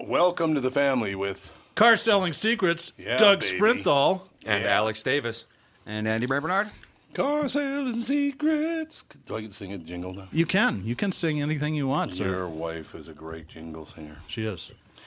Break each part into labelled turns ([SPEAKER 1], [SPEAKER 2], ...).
[SPEAKER 1] Welcome to the family with
[SPEAKER 2] Car Selling Secrets,
[SPEAKER 1] Yeah,
[SPEAKER 2] Doug
[SPEAKER 1] baby.
[SPEAKER 2] Sprinthal.
[SPEAKER 3] And
[SPEAKER 1] Yeah.
[SPEAKER 3] Alex Davis. And Andy Barnard.
[SPEAKER 1] Car Selling Secrets. Do I get to sing a jingle now?
[SPEAKER 2] You can. You can sing anything you want, sir.
[SPEAKER 1] Your wife is a great jingle singer.
[SPEAKER 2] She is.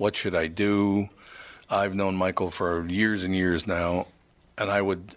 [SPEAKER 1] What should I do? I've known Michael for years and years now, and I would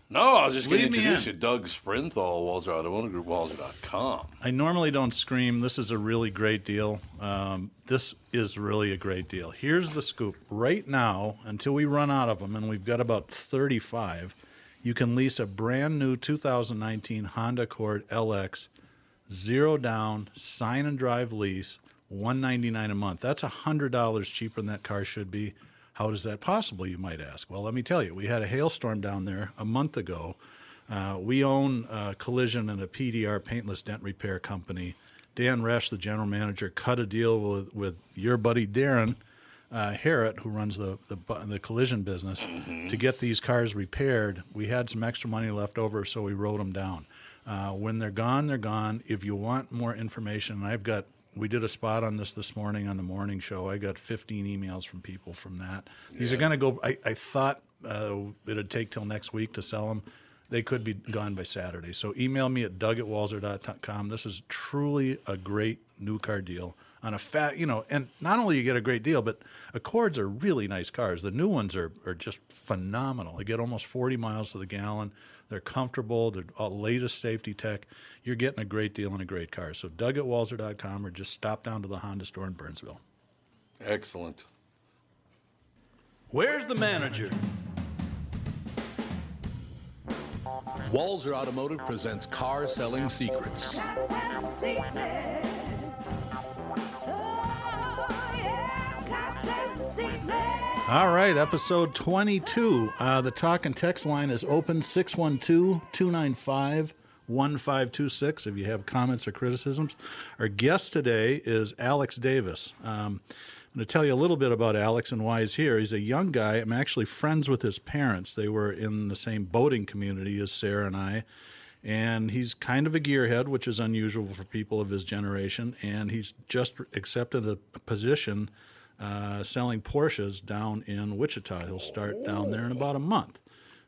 [SPEAKER 1] No, I was just going to introduce
[SPEAKER 2] in.
[SPEAKER 1] you. Doug Sprinthal, Walser Automotive Group, Walser.com.
[SPEAKER 2] I normally don't scream. This is a really great deal. Um, this is really a great deal. Here's the scoop. Right now, until we run out of them, and we've got about 35, you can lease a brand new 2019 Honda Accord LX, zero down, sign and drive lease, 199 a month. That's $100 cheaper than that car should be. How is that possible, you might ask? Well, let me tell you. We had a hailstorm down there a month ago. Uh, we own uh, Collision and a PDR paintless dent repair company. Dan Resch, the general manager, cut a deal with, with your buddy Darren uh, Harrod, who runs the, the the collision business, to get these cars repaired. We had some extra money left over, so we wrote them down. Uh, when they're gone, they're gone. If you want more information, and I've got we did a spot on this this morning on the morning show. I got 15 emails from people from that. These are going to go. I, I thought uh, it'd take till next week to sell them. They could be gone by Saturday. So email me at doug at walser.com. This is truly a great new car deal on a fat, you know, and not only you get a great deal, but Accords are really nice cars. The new ones are, are just phenomenal. They get almost 40 miles to the gallon. They're comfortable. They're all latest safety tech. You're getting a great deal and a great car. So doug at walser.com or just stop down to the Honda store in Burnsville.
[SPEAKER 1] Excellent.
[SPEAKER 4] Where's the manager?
[SPEAKER 1] Walser Automotive presents Car Selling Secrets.
[SPEAKER 2] All right, episode 22. Uh, the talk and text line is open 612 295 1526 if you have comments or criticisms. Our guest today is Alex Davis. Um, I'm going to tell you a little bit about Alex and why he's here. He's a young guy. I'm actually friends with his parents. They were in the same boating community as Sarah and I. And he's kind of a gearhead, which is unusual for people of his generation. And he's just accepted a position uh, selling Porsches down in Wichita. He'll start down there in about a month.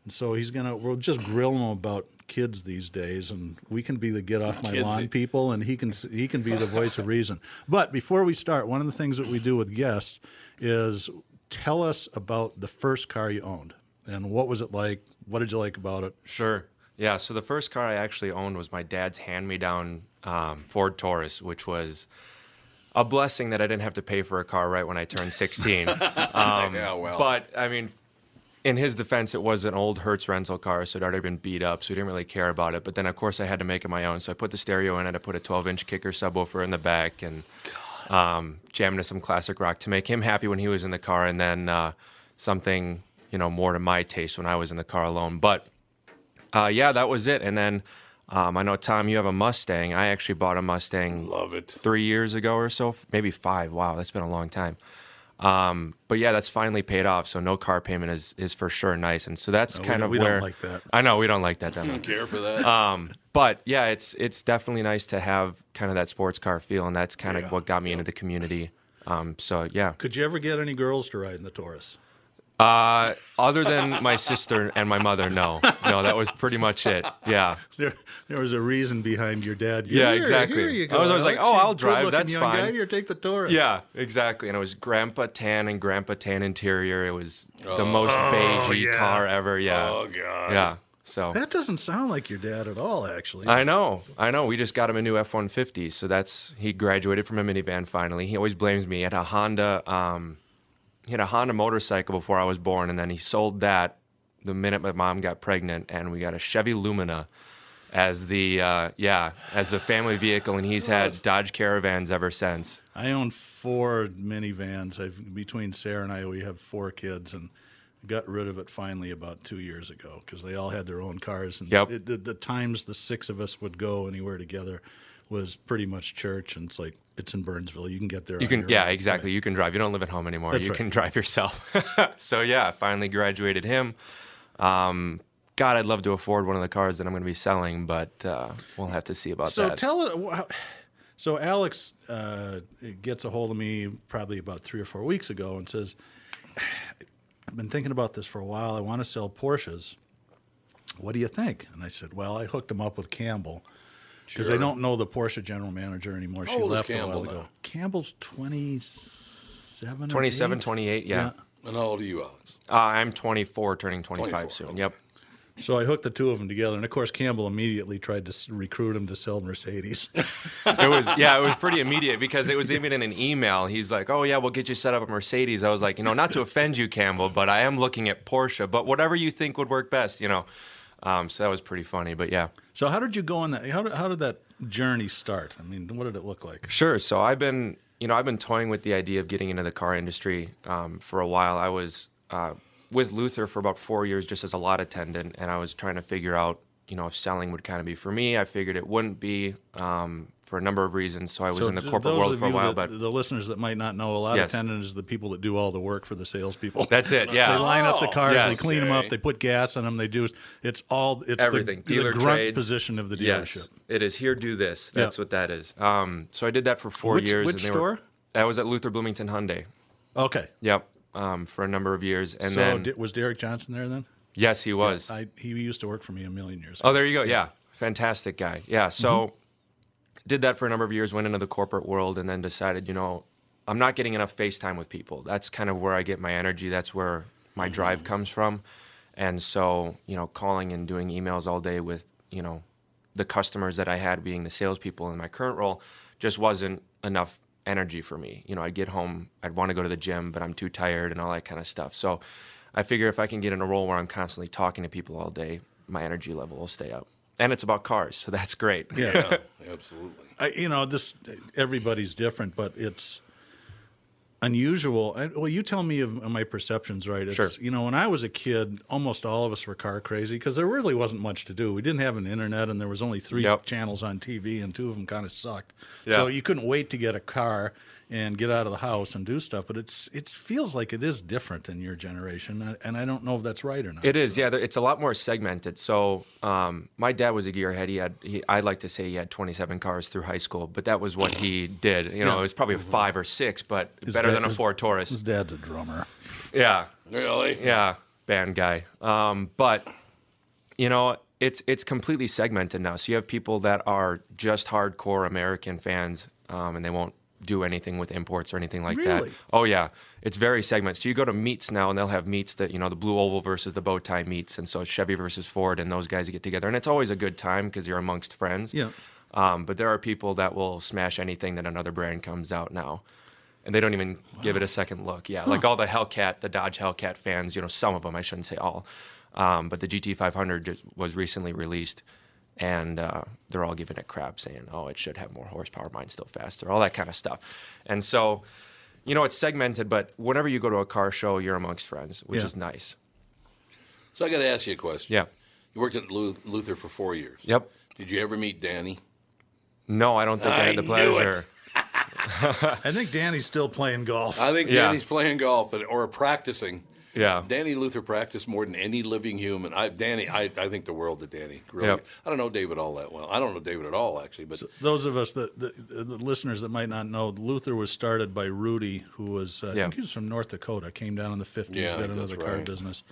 [SPEAKER 2] And so he's gonna. We'll just grill him about kids these days, and we can be the get off my
[SPEAKER 1] Kids.
[SPEAKER 2] lawn people, and he can he can be the voice of reason. But before we start, one of the things that we do with guests is tell us about the first car you owned and what was it like. What did you like about it?
[SPEAKER 3] Sure. Yeah. So the first car I actually owned was my dad's hand-me-down um, Ford Taurus, which was a blessing that I didn't have to pay for a car right when I turned 16. um,
[SPEAKER 1] Yeah, well.
[SPEAKER 3] But I mean, in his defense, it was an old Hertz rental car, so it had already been beat up, so we didn't really care about it. But then, of course, I had to make it my own. So I put the stereo in it. I put a 12-inch kicker subwoofer in the back, and um, jammed to some classic rock to make him happy when he was in the car, and then uh, something you know more to my taste when I was in the car alone. But uh, yeah, that was it. And then um, I know Tom, you have a Mustang. I actually bought a Mustang
[SPEAKER 1] Love it.
[SPEAKER 3] three years ago or so, maybe five. Wow, that's been a long time. Um, but yeah, that's finally paid off. So no car payment is is for sure nice. And so that's
[SPEAKER 2] we
[SPEAKER 3] kind of
[SPEAKER 2] we don't
[SPEAKER 3] where
[SPEAKER 2] like that.
[SPEAKER 3] I know we don't like that that much.
[SPEAKER 1] Care for that?
[SPEAKER 3] Um, but yeah, it's it's definitely nice to have kind of that sports car feel, and that's kind of what got me into the community. Um, so yeah,
[SPEAKER 2] Could you ever get any girls to ride in the Taurus?
[SPEAKER 3] Uh, other than my sister and my mother, no, no, that was pretty much it. Yeah,
[SPEAKER 2] There, there was a reason behind your dad.
[SPEAKER 3] Yeah,
[SPEAKER 2] "Here,
[SPEAKER 3] exactly.
[SPEAKER 2] Here you go.
[SPEAKER 3] I was always like, "Oh, I'll drive,
[SPEAKER 2] good-looking
[SPEAKER 3] that's
[SPEAKER 2] young
[SPEAKER 3] fine."
[SPEAKER 2] Guy, here, take the Taurus.
[SPEAKER 3] yeah, exactly. And it was Grandpa Tan and Grandpa Tan interior. It was the most beigey
[SPEAKER 2] yeah.
[SPEAKER 3] car ever. Yeah,
[SPEAKER 1] oh God.
[SPEAKER 3] yeah. So
[SPEAKER 2] That doesn't sound like your dad at all, actually.
[SPEAKER 3] I know, I know. We just got him a new F one fifty, so that's he graduated from a minivan finally. He always blames me. He had a Honda, um, he had a Honda motorcycle before I was born, and then he sold that the minute my mom got pregnant, and we got a Chevy Lumina as the uh, yeah as the family vehicle, and he's had Dodge Caravans ever since.
[SPEAKER 2] I own four minivans. I've, between Sarah and I, we have four kids, and got rid of it finally about two years ago because they all had their own cars. And
[SPEAKER 3] Yep.
[SPEAKER 2] it, the, the times the six of us would go anywhere together was pretty much church, and it's like it's in Burnsville. You can get there.
[SPEAKER 3] You
[SPEAKER 2] on
[SPEAKER 3] can, yeah,
[SPEAKER 2] own.
[SPEAKER 3] exactly. You can drive. You don't live at home anymore.
[SPEAKER 2] That's
[SPEAKER 3] you
[SPEAKER 2] right.
[SPEAKER 3] can drive yourself. so yeah, finally graduated him. Um, God, I'd love to afford one of the cars that I'm going to be selling, but uh, we'll have to see about
[SPEAKER 2] So
[SPEAKER 3] that.
[SPEAKER 2] So tell it. So Alex uh, gets a hold of me probably about three or four weeks ago and says, "I've been thinking about this for a while. I want to sell Porsches. What do you think?" And I said, "Well, I hooked him up with Campbell." Because I don't know the Porsche general manager anymore. She
[SPEAKER 1] How old is
[SPEAKER 2] left a while ago.
[SPEAKER 1] now?
[SPEAKER 2] Campbell's twenty-seven.
[SPEAKER 3] 27,
[SPEAKER 2] eight?
[SPEAKER 3] 28, yeah.
[SPEAKER 1] And how old are you, Alex?
[SPEAKER 3] Uh, I'm 24, turning 25
[SPEAKER 1] 24,
[SPEAKER 3] soon.
[SPEAKER 1] okay.
[SPEAKER 3] Yep.
[SPEAKER 2] So I hooked the two of them together, and of course Campbell immediately tried to s- recruit him to sell Mercedes.
[SPEAKER 3] It was yeah, it was pretty immediate because it was even in an email. He's like, "Oh yeah, we'll get you set up a Mercedes." I was like, you know, not to offend you, Campbell, but I am looking at Porsche. But whatever you think would work best, you know. Um, so that was pretty funny. But yeah.
[SPEAKER 2] so how did you go on that? How did, how did that journey start? I mean, what did it look like?
[SPEAKER 3] Sure. So I've been, you know, I've been toying with the idea of getting into the car industry um, for a while. I was uh, with Luther for about four years, just as a lot attendant, and I was trying to figure out, you know, if selling would kind of be for me. I figured it wouldn't be um, for a number of reasons. So I was
[SPEAKER 2] So
[SPEAKER 3] in the corporate world for a while,
[SPEAKER 2] that-
[SPEAKER 3] but
[SPEAKER 2] the listeners that might not know, a lot
[SPEAKER 3] Yes.
[SPEAKER 2] of tenants is the people that do all the work for the salespeople.
[SPEAKER 3] that's it. Yeah, they
[SPEAKER 2] line up the cars, they clean them up, they put gas in them, they do. It's all it's
[SPEAKER 3] Everything.
[SPEAKER 2] The,
[SPEAKER 3] Dealer
[SPEAKER 2] the grunt
[SPEAKER 3] trades.
[SPEAKER 2] position of the
[SPEAKER 3] Yes,
[SPEAKER 2] dealership.
[SPEAKER 3] it is. Here, do this. That's
[SPEAKER 2] Yeah.
[SPEAKER 3] what that is. Um, so I did that for four
[SPEAKER 2] Which-
[SPEAKER 3] years.
[SPEAKER 2] which
[SPEAKER 3] and they were-
[SPEAKER 2] store?
[SPEAKER 3] that was at Luther Bloomington Hyundai.
[SPEAKER 2] Okay.
[SPEAKER 3] Yep. Um, for a number of years, and
[SPEAKER 2] so
[SPEAKER 3] then
[SPEAKER 2] di- was Derek Johnson there then?
[SPEAKER 3] yes, he was.
[SPEAKER 2] I, he used to work for me a million years ago.
[SPEAKER 3] Oh, there you go. Yeah, fantastic guy. Yeah, so
[SPEAKER 2] Mm-hmm.
[SPEAKER 3] Did that for a number of years. Went into the corporate world, and then decided, you know, I'm not getting enough face time with people. That's kind of where I get my energy. That's where my mm-hmm. drive comes from. And so, you know, calling and doing emails all day with, you know, the customers that I had being the salespeople in my current role just wasn't enough energy for me. You know, I'd get home, I'd want to go to the gym, but I'm too tired and all that kind of stuff. So I figure if I can get in a role where I'm constantly talking to people all day, my energy level will stay up. And it's about cars, so that's great.
[SPEAKER 1] Yeah, absolutely.
[SPEAKER 2] I, you know, this everybody's different, but it's unusual. And, well, you tell me of my perceptions, right? It's,
[SPEAKER 3] Sure.
[SPEAKER 2] You know, when I was a kid, almost all of us were car crazy because there really wasn't much to do. We didn't have an internet, and there was only three
[SPEAKER 3] Yep.
[SPEAKER 2] channels on TV, and two of them kind of sucked.
[SPEAKER 3] Yeah.
[SPEAKER 2] So you couldn't wait to get a car and get out of the house and do stuff. But it's it feels like it is different in your generation, and I don't know if that's right or not.
[SPEAKER 3] It is, yeah. It's a lot more segmented. So, um, my dad was a gearhead. He had, he, I like to say he had 27 cars through high school, but that was what he did. You know,
[SPEAKER 2] Yeah.
[SPEAKER 3] it was probably five or six, but better
[SPEAKER 2] dad-
[SPEAKER 3] than a
[SPEAKER 2] his-
[SPEAKER 3] Ford Taurus.
[SPEAKER 2] His dad's a drummer.
[SPEAKER 3] Yeah,
[SPEAKER 1] Really?
[SPEAKER 3] yeah. band guy. Um, but you know, it's it's completely segmented now. So you have people that are just hardcore American fans, um, and they won't do anything with imports or anything like
[SPEAKER 2] Really?
[SPEAKER 3] that. Oh yeah, it's very segmented. So you go to meets now, and they'll have meets that you know the blue oval versus the bow tie meets, and so Chevy versus Ford, and those guys get together, and it's always a good time because you're amongst friends.
[SPEAKER 2] Yeah.
[SPEAKER 3] Um, but there are people that will smash anything that another brand comes out now. And they don't even give it a second look. Yeah, like all the Hellcat, the Dodge Hellcat fans, you know, some of them, I shouldn't say all. Um, but the GT500 just was recently released, and uh, they're all giving it crap, saying, oh, it should have more horsepower, mine's still faster, all that kind of stuff. And so, you know, it's segmented, but whenever you go to a car show, you're amongst friends, which
[SPEAKER 2] Yeah.
[SPEAKER 3] is nice.
[SPEAKER 1] So I got to ask you a question.
[SPEAKER 3] Yeah.
[SPEAKER 1] You worked at Luther for four years.
[SPEAKER 3] Yep.
[SPEAKER 1] Did you ever meet Danny?
[SPEAKER 3] No, I don't think I,
[SPEAKER 1] I
[SPEAKER 3] had the
[SPEAKER 1] knew
[SPEAKER 3] pleasure.
[SPEAKER 2] I think Danny's still playing golf.
[SPEAKER 1] I think
[SPEAKER 3] Yeah.
[SPEAKER 1] Danny's playing golf or practicing.
[SPEAKER 3] Yeah.
[SPEAKER 1] Danny Luther practiced more than any living human. I, Danny, I, I think the world of Danny. Really,
[SPEAKER 3] Yep.
[SPEAKER 1] I don't know David all that well. I don't know David at all, actually. But
[SPEAKER 2] Those of us that the, the listeners that might not know, Luther was started by Rudy, who was uh, I think he was from North Dakota. Came down in the fifties,
[SPEAKER 1] Yeah,
[SPEAKER 2] got
[SPEAKER 1] think
[SPEAKER 2] into
[SPEAKER 1] that's
[SPEAKER 2] the car
[SPEAKER 1] right.
[SPEAKER 2] business.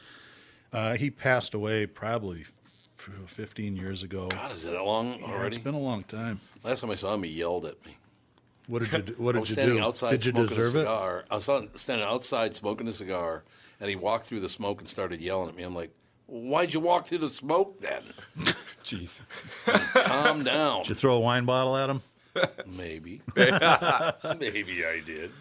[SPEAKER 2] Uh, he passed away probably fifteen years ago.
[SPEAKER 1] God, is it that long
[SPEAKER 2] Yeah,
[SPEAKER 1] already?
[SPEAKER 2] it's been a long time.
[SPEAKER 1] Last time I saw him, he yelled at me.
[SPEAKER 2] What did you do? What
[SPEAKER 1] I
[SPEAKER 2] did
[SPEAKER 1] was
[SPEAKER 2] you
[SPEAKER 1] standing
[SPEAKER 2] do?
[SPEAKER 1] outside
[SPEAKER 2] Did you
[SPEAKER 1] smoking a
[SPEAKER 2] deserve it?
[SPEAKER 1] cigar. I was standing outside smoking a cigar, and he walked through the smoke and started yelling at me. I'm like, "Why'd you walk through the smoke then?
[SPEAKER 3] Jeez.
[SPEAKER 1] Calm down."
[SPEAKER 2] Did you throw a wine bottle at him?
[SPEAKER 1] Maybe, maybe I did.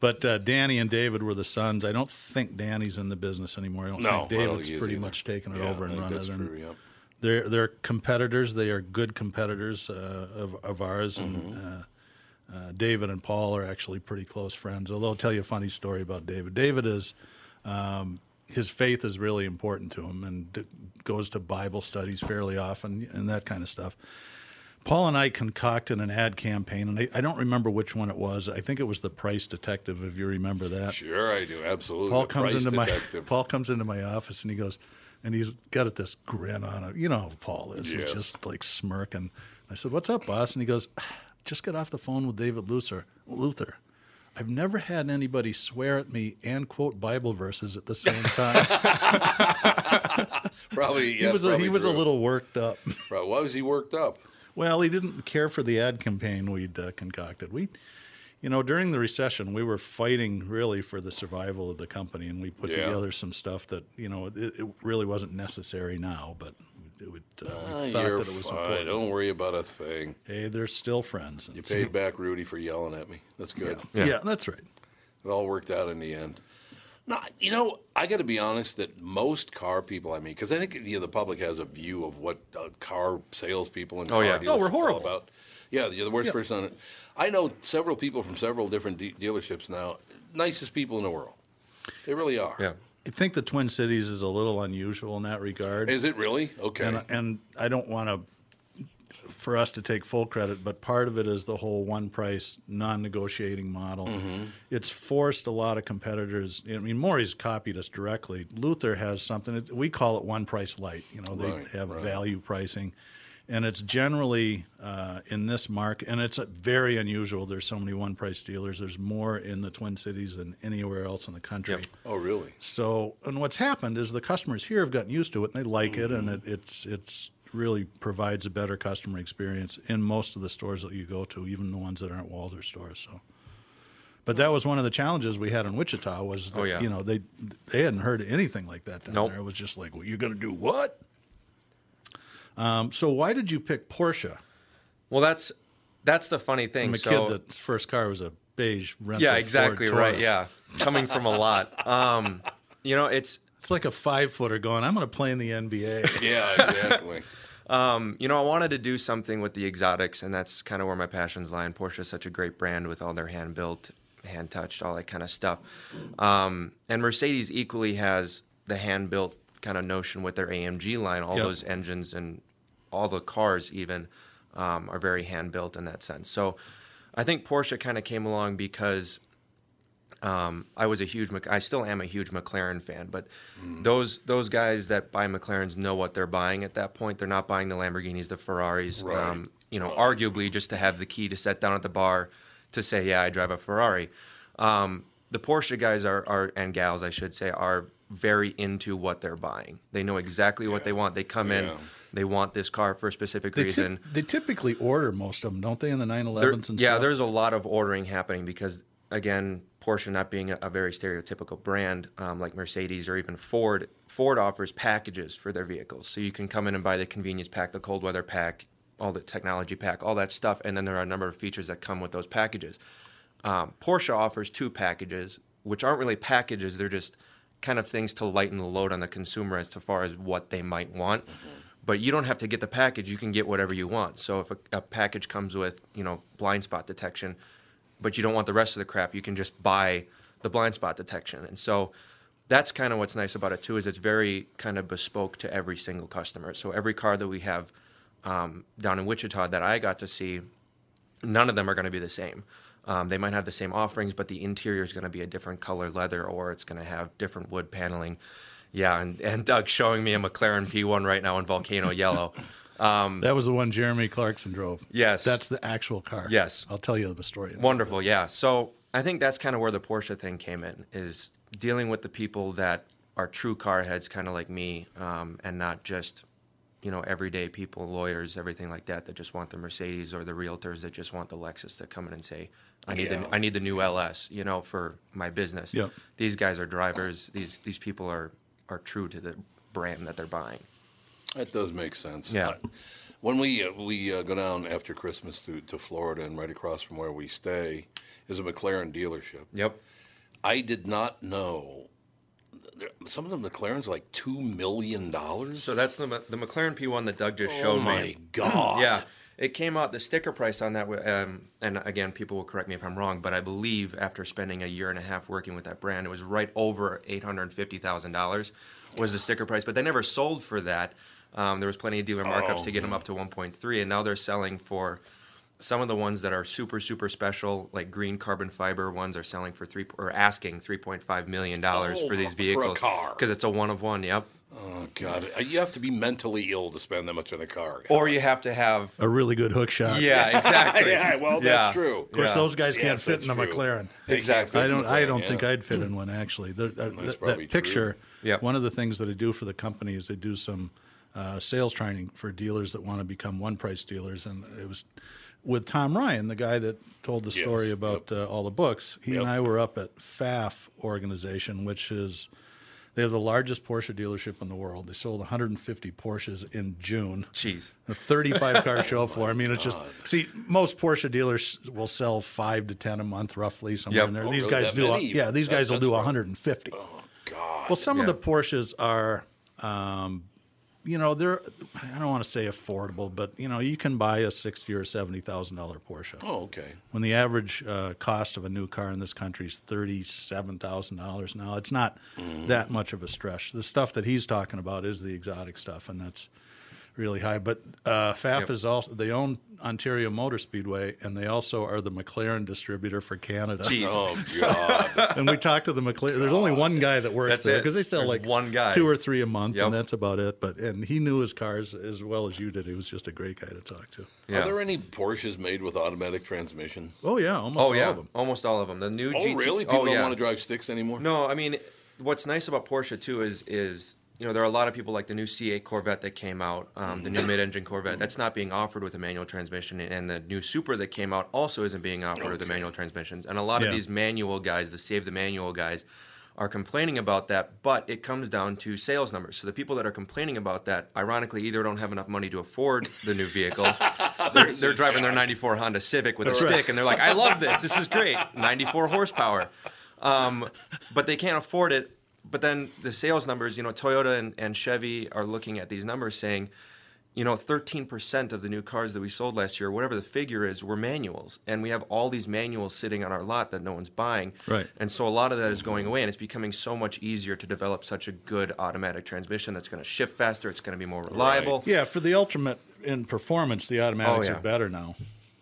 [SPEAKER 2] But uh, Danny and David were the sons. I don't think Danny's in the business anymore. I don't
[SPEAKER 1] No,
[SPEAKER 2] think
[SPEAKER 1] don't
[SPEAKER 2] David's
[SPEAKER 1] is
[SPEAKER 2] pretty
[SPEAKER 1] either.
[SPEAKER 2] much taken it
[SPEAKER 1] Yeah,
[SPEAKER 2] over and run it.
[SPEAKER 1] True.
[SPEAKER 2] They're they're competitors. They are good competitors uh, of of ours. And
[SPEAKER 1] Mm-hmm.
[SPEAKER 2] uh, uh, David and Paul are actually pretty close friends. Although I'll tell you a funny story about David. David is um, his faith is really important to him and d- goes to Bible studies fairly often and that kind of stuff. Paul and I concocted an ad campaign, and I, I don't remember which one it was. I think it was the Price Detective, if you remember that.
[SPEAKER 1] Sure, I do. Absolutely.
[SPEAKER 2] Paul
[SPEAKER 1] The
[SPEAKER 2] comes
[SPEAKER 1] price
[SPEAKER 2] into
[SPEAKER 1] detective.
[SPEAKER 2] my Paul comes into my office and he goes, and he's got this grin on it. You know how Paul is.
[SPEAKER 1] Yes.
[SPEAKER 2] He's just like smirking. I said, "What's up, boss?" And he goes, "Just got off the phone with David Luther. Luther, I've never had anybody swear at me and quote Bible verses at the same time.
[SPEAKER 1] Probably.
[SPEAKER 2] he
[SPEAKER 1] yeah,
[SPEAKER 2] was a, he
[SPEAKER 1] probably
[SPEAKER 2] was a little worked up.
[SPEAKER 1] Why was he worked up?
[SPEAKER 2] Well, he didn't care for the ad campaign we'd uh, concocted. We, you know, during the recession, we were fighting really for the survival of the company, and we put
[SPEAKER 1] Yeah.
[SPEAKER 2] together some stuff that you know it, it really wasn't necessary now, but it would, uh,
[SPEAKER 1] Ah,
[SPEAKER 2] we thought
[SPEAKER 1] you're
[SPEAKER 2] that it was
[SPEAKER 1] fine.
[SPEAKER 2] important.
[SPEAKER 1] Don't worry about a thing.
[SPEAKER 2] Hey, they're still friends.
[SPEAKER 1] You paid back Rudy for yelling at me. That's good.
[SPEAKER 2] yeah.
[SPEAKER 3] Yeah.
[SPEAKER 2] that's right.
[SPEAKER 1] It all worked out in the end. No, you know, I got to be honest that most car people, I mean, because I think you know, the public has a view of what uh, car salespeople and
[SPEAKER 3] Oh,
[SPEAKER 1] car
[SPEAKER 3] yeah.
[SPEAKER 1] dealers
[SPEAKER 2] Oh, we're
[SPEAKER 1] are
[SPEAKER 2] horrible.
[SPEAKER 1] about. Yeah, you're the worst
[SPEAKER 2] Yeah.
[SPEAKER 1] person on it. I know several people from several different de- dealerships now. Nicest people in the world. They really are.
[SPEAKER 3] Yeah.
[SPEAKER 2] I think the Twin Cities is a little unusual in that regard.
[SPEAKER 1] Is it really? Okay.
[SPEAKER 2] and and I don't want to for us to take full credit, but part of it is the whole one price non-negotiating model.
[SPEAKER 1] Mm-hmm.
[SPEAKER 2] It's forced a lot of competitors. I mean, Morrie's copied us directly. Luther has something. We call it one price light. You know, they
[SPEAKER 1] Right,
[SPEAKER 2] have
[SPEAKER 1] right.
[SPEAKER 2] value pricing. And it's generally uh, in this market, and it's very unusual. There's so many one price dealers. There's more in the Twin Cities than anywhere else in the country.
[SPEAKER 3] Yep.
[SPEAKER 1] oh, really?
[SPEAKER 2] So, and what's happened is the customers here have gotten used to it and they like it, and
[SPEAKER 1] Mm-hmm.
[SPEAKER 2] it, it's it's really provides a better customer experience in most of the stores that you go to, even the ones that aren't Walser stores. So, but that was one of the challenges we had in Wichita was that,
[SPEAKER 3] Oh, yeah.
[SPEAKER 2] you know they they hadn't heard anything like that down
[SPEAKER 3] Nope.
[SPEAKER 2] there. It was just like, well, you're going to do what? Um, so why did you pick Porsche?
[SPEAKER 3] Well, that's that's the funny thing.
[SPEAKER 2] I'm a
[SPEAKER 3] so,
[SPEAKER 2] kid that first car was a beige rental.
[SPEAKER 3] yeah,
[SPEAKER 2] Ford
[SPEAKER 3] exactly right.
[SPEAKER 2] Taurus.
[SPEAKER 3] Yeah, coming from a lot. Um, you know, it's
[SPEAKER 2] It's like a five footer going. I'm going to play in the NBA.
[SPEAKER 1] Yeah, exactly.
[SPEAKER 3] Um, you know, I wanted to do something with the exotics, and that's kind of where my passions lie. And Porsche is such a great brand with all their hand built, hand touched, all that kind of stuff. Um, and Mercedes equally has the hand built kind of notion with their AMG line. All
[SPEAKER 2] Yep.
[SPEAKER 3] those engines and all the cars, even, um, are very hand built in that sense. So I think Porsche kind of came along because um, I was a huge, I still am a huge McLaren fan, but those those guys that buy McLarens know what they're buying at that point. They're not buying the Lamborghinis, the Ferraris,
[SPEAKER 1] Right.
[SPEAKER 3] um, you know, arguably just to have the key to set down at the bar to say, yeah, I drive a Ferrari. Um, the Porsche guys are, are and gals, I should say, are very into what they're buying. They know exactly what they want. They come in, they want this car for a specific
[SPEAKER 2] They,
[SPEAKER 3] reason.
[SPEAKER 2] typ- they typically order most of them, don't they, in the 911s
[SPEAKER 3] There-
[SPEAKER 2] and
[SPEAKER 3] yeah, there's a lot of ordering happening because again, Porsche not being a, a very stereotypical brand um, like Mercedes or even Ford, Ford offers packages for their vehicles. So you can come in and buy the convenience pack, the cold weather pack, all the technology pack, all that stuff, and then there are a number of features that come with those packages. Um, Porsche offers two packages, which aren't really packages; they're just kind of things to lighten the load on the consumer as to far as what they might want. But you don't have to get the package; you can get whatever you want. So if a, a package comes with, you know, blind spot detection, but you don't want the rest of the crap, you can just buy the blind spot detection. And so that's kind of what's nice about it too is it's very kind of bespoke to every single customer. So every car that we have um, down in Wichita that I got to see, none of them are going to be the same. Um, they might have the same offerings, but the interior is going to be a different color leather, or it's going to have different wood paneling. Yeah, and, and Doug's showing me a McLaren P1 right now in volcano yellow.
[SPEAKER 2] that was the one Jeremy Clarkson drove.
[SPEAKER 3] Yes.
[SPEAKER 2] That's the actual car.
[SPEAKER 3] Yes.
[SPEAKER 2] I'll tell you the story.
[SPEAKER 3] Wonderful, yeah. So I think that's kind of where the Porsche thing came in, is dealing with the people that are true car heads, kind of like me, um, and not just, you know, everyday people, lawyers, everything like that, that just want the Mercedes or the realtors that just want the Lexus that come in and say, I need
[SPEAKER 1] Yeah.
[SPEAKER 3] the I need the new LS, you know, for my business.
[SPEAKER 2] Yep.
[SPEAKER 3] These guys are drivers. These these people are are true to the brand that they're buying.
[SPEAKER 1] That does make sense.
[SPEAKER 3] Yeah.
[SPEAKER 1] Uh, When we uh, we uh, go down after Christmas to, to Florida, and right across from where we stay is a McLaren dealership.
[SPEAKER 3] Yep.
[SPEAKER 1] I did not know. Some of them McLarens like two million dollars.
[SPEAKER 3] So that's the the McLaren P1 that Doug just
[SPEAKER 1] oh
[SPEAKER 3] showed me.
[SPEAKER 1] Oh my god!
[SPEAKER 3] Yeah, it came out. The sticker price on that, um, and again, people will correct me if I'm wrong, but I believe after spending a year and a half working with that brand, it was right over eight hundred fifty thousand dollars was the sticker price. But they never sold for that. Um, there was plenty of dealer markups
[SPEAKER 1] Oh,
[SPEAKER 3] to get them up to 1.3, and now they're selling for some of the ones that are super super special, like green carbon fiber ones, are selling for three or asking 3.5 million dollars
[SPEAKER 1] Oh,
[SPEAKER 3] for these vehicles because it's a one of one. Yep.
[SPEAKER 1] Oh god! Uh, You have to be mentally ill to spend that much on a car.
[SPEAKER 3] Or you have to have
[SPEAKER 2] A really good hook shot.
[SPEAKER 3] Yeah, exactly.
[SPEAKER 1] yeah, well, that's
[SPEAKER 3] Yeah.
[SPEAKER 1] true.
[SPEAKER 2] Of course,
[SPEAKER 3] Yeah.
[SPEAKER 2] those guys can't fit in a
[SPEAKER 1] true.
[SPEAKER 2] McLaren.
[SPEAKER 3] Exactly.
[SPEAKER 2] I don't.
[SPEAKER 1] the
[SPEAKER 2] I don't
[SPEAKER 1] yeah.
[SPEAKER 2] think I'd fit in one actually. The, uh, that,
[SPEAKER 1] probably
[SPEAKER 2] that picture.
[SPEAKER 3] Yep.
[SPEAKER 2] One of the things that I do for the company is I do some uh, sales training for dealers that want to become one price dealers, and it was with Tom Ryan, the guy that told the
[SPEAKER 1] Yes,
[SPEAKER 2] story about uh, all the books. He
[SPEAKER 1] Yep.
[SPEAKER 2] and I were up at Pfaff organization, which is. They have the largest Porsche dealership in the world. They sold 150 Porsches in June.
[SPEAKER 3] Jeez.
[SPEAKER 2] A 35 car show floor. I mean, it's just see most Porsche dealers will sell five to 10 a month, roughly somewhere
[SPEAKER 3] Yep.
[SPEAKER 2] in there.
[SPEAKER 1] Oh,
[SPEAKER 2] these
[SPEAKER 1] really?
[SPEAKER 2] guys do,
[SPEAKER 1] many?
[SPEAKER 2] yeah, these
[SPEAKER 1] That-
[SPEAKER 2] guys will do
[SPEAKER 1] right.
[SPEAKER 2] 150.
[SPEAKER 1] God.
[SPEAKER 2] Well, some of the Porsches are, um, you know, they're I don't want to say affordable, but you know, you can buy a sixty or seventy thousand dollar Porsche.
[SPEAKER 1] oh, okay.
[SPEAKER 2] When the average uh, cost of a new car in this country is thirty-seven thousand dollars now, it's not that much of a stretch. The stuff that he's talking about is the exotic stuff, and that's really high. But uh, Pfaff
[SPEAKER 3] Yep.
[SPEAKER 2] is also they own Ontario Motor Speedway, and they also are the McLaren distributor for Canada.
[SPEAKER 3] Jeez.
[SPEAKER 1] Oh God.
[SPEAKER 2] and we talked to the McLaren. There's only one guy that works
[SPEAKER 3] That's
[SPEAKER 2] there because they sell
[SPEAKER 3] There's
[SPEAKER 2] like
[SPEAKER 3] one guy.
[SPEAKER 2] two or three a month,
[SPEAKER 3] Yep.
[SPEAKER 2] and that's about it. But and he knew his cars as well as you did. He was just a great guy to talk to.
[SPEAKER 3] Yeah.
[SPEAKER 1] Are there any Porsches made with automatic transmission?
[SPEAKER 2] Oh yeah, almost
[SPEAKER 3] Oh
[SPEAKER 2] all
[SPEAKER 3] yeah,
[SPEAKER 2] of them.
[SPEAKER 3] almost all of them. The new
[SPEAKER 1] Oh,
[SPEAKER 3] GT
[SPEAKER 1] really? People
[SPEAKER 3] oh,
[SPEAKER 1] don't
[SPEAKER 3] yeah.
[SPEAKER 1] want to drive sticks anymore.
[SPEAKER 3] No, I mean, what's nice about Porsche too is is you know there are a lot of people like the new C8 Corvette that came out, um, the new mid-engine Corvette that's not being offered with a manual transmission, and the new Supra that came out also isn't being offered with the manual transmissions. And a lot
[SPEAKER 2] Yeah.
[SPEAKER 3] of these manual guys, the save the manual guys, are complaining about that. But it comes down to sales numbers. So the people that are complaining about that, ironically, either don't have enough money to afford the new vehicle. they're, they're driving their '94 Honda Civic with a stick, and they're like, "I love this. This is great. 94 horsepower." um, but they can't afford it. But then the sales numbers, you know, Toyota and, and Chevy are looking at these numbers saying, you know, 13% of the new cars that we sold last year, whatever the figure is, were manuals. And we have all these manuals sitting on our lot that no one's buying.
[SPEAKER 2] Right.
[SPEAKER 3] And so a lot of that is going away, and it's becoming so much easier to develop such a good automatic transmission that's going to shift faster, it's going to be more reliable.
[SPEAKER 2] Yeah, for the ultimate in performance, the automatics
[SPEAKER 3] Oh, yeah.
[SPEAKER 2] are better now.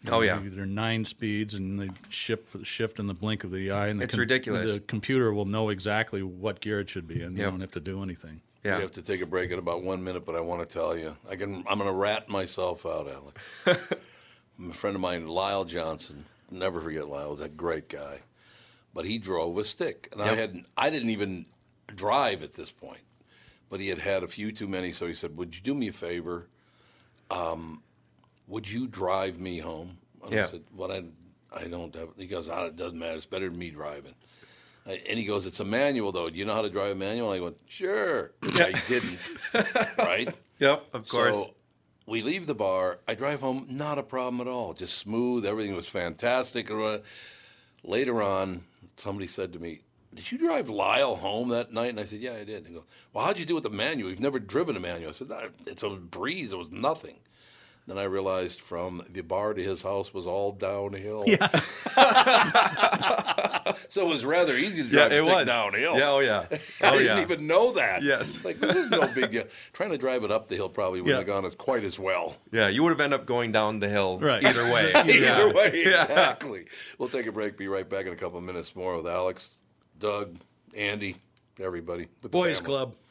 [SPEAKER 3] Oh, yeah.
[SPEAKER 2] they're nine speeds, and they shift for the shift in the blink of the eye. And the
[SPEAKER 3] It's ridiculous.
[SPEAKER 2] The computer will know exactly what gear it should be, and you
[SPEAKER 3] Yep.
[SPEAKER 2] don't have to do anything.
[SPEAKER 3] Yeah.
[SPEAKER 1] We have to take a break in about one minute, but I want to tell you, I can. I'm going to rat myself out, Alec. a friend of mine, Lyle Johnson. Never forget Lyle. Was a great guy, but he drove a stick, and I
[SPEAKER 3] Yep.
[SPEAKER 1] had. I didn't even drive at this point, but he had had a few too many. So he said, "Would you do me a favor? Um, would you drive me home?" And
[SPEAKER 3] Yeah.
[SPEAKER 1] I said, "What I I don't have." He goes, "Ah, "It doesn't matter. It's better than me driving." I- And he goes, "It's a manual, though. Do you know how to drive a manual?" I went, "Sure." I didn't, right?
[SPEAKER 3] Yep, of course.
[SPEAKER 1] So we leave the bar. I drive home, not a problem at all. Just smooth. Everything was fantastic. Later on, somebody said to me, Did you drive Lyle home that night? And I said, Yeah, I did. And he goes, Well, how'd you do with the manual? You've never driven a manual. I said, "No, It's a breeze. It was nothing. Then I realized from the bar to his house was all downhill. Yeah. so it was rather easy to drive a stick downhill.
[SPEAKER 3] Yeah, oh yeah.
[SPEAKER 1] I
[SPEAKER 3] Oh
[SPEAKER 1] didn't
[SPEAKER 3] yeah.
[SPEAKER 1] even know that.
[SPEAKER 3] Yes.
[SPEAKER 1] Like, this is no big deal. Trying to drive it up the hill probably wouldn't
[SPEAKER 2] Yeah.
[SPEAKER 1] have gone as quite as well.
[SPEAKER 3] Yeah, you would have ended up going down the hill
[SPEAKER 2] Right.
[SPEAKER 3] either way.
[SPEAKER 1] Either
[SPEAKER 3] Yeah.
[SPEAKER 1] way,
[SPEAKER 3] Yeah.
[SPEAKER 1] exactly. We'll take a break. Be right back in a couple of minutes more with Alex, Doug, Andy, everybody. With the
[SPEAKER 2] Boys
[SPEAKER 1] family.
[SPEAKER 2] Club.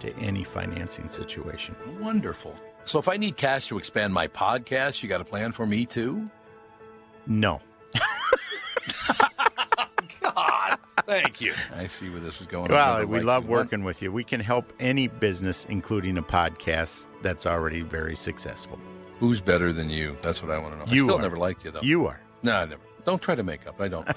[SPEAKER 4] to any financing situation.
[SPEAKER 1] Wonderful. So if I need cash to expand my podcast, you got a plan for me too?
[SPEAKER 4] No.
[SPEAKER 1] God, thank you. I see where this is going.
[SPEAKER 4] Well, we
[SPEAKER 1] liked
[SPEAKER 4] love working with you. We can help any business, including a podcast that's already very successful.
[SPEAKER 1] Who's better than you? That's what I want to know.
[SPEAKER 4] You
[SPEAKER 1] I still
[SPEAKER 4] are.
[SPEAKER 1] never liked you though.
[SPEAKER 4] You are.
[SPEAKER 1] No, I never. Don't try to make up. I don't. like.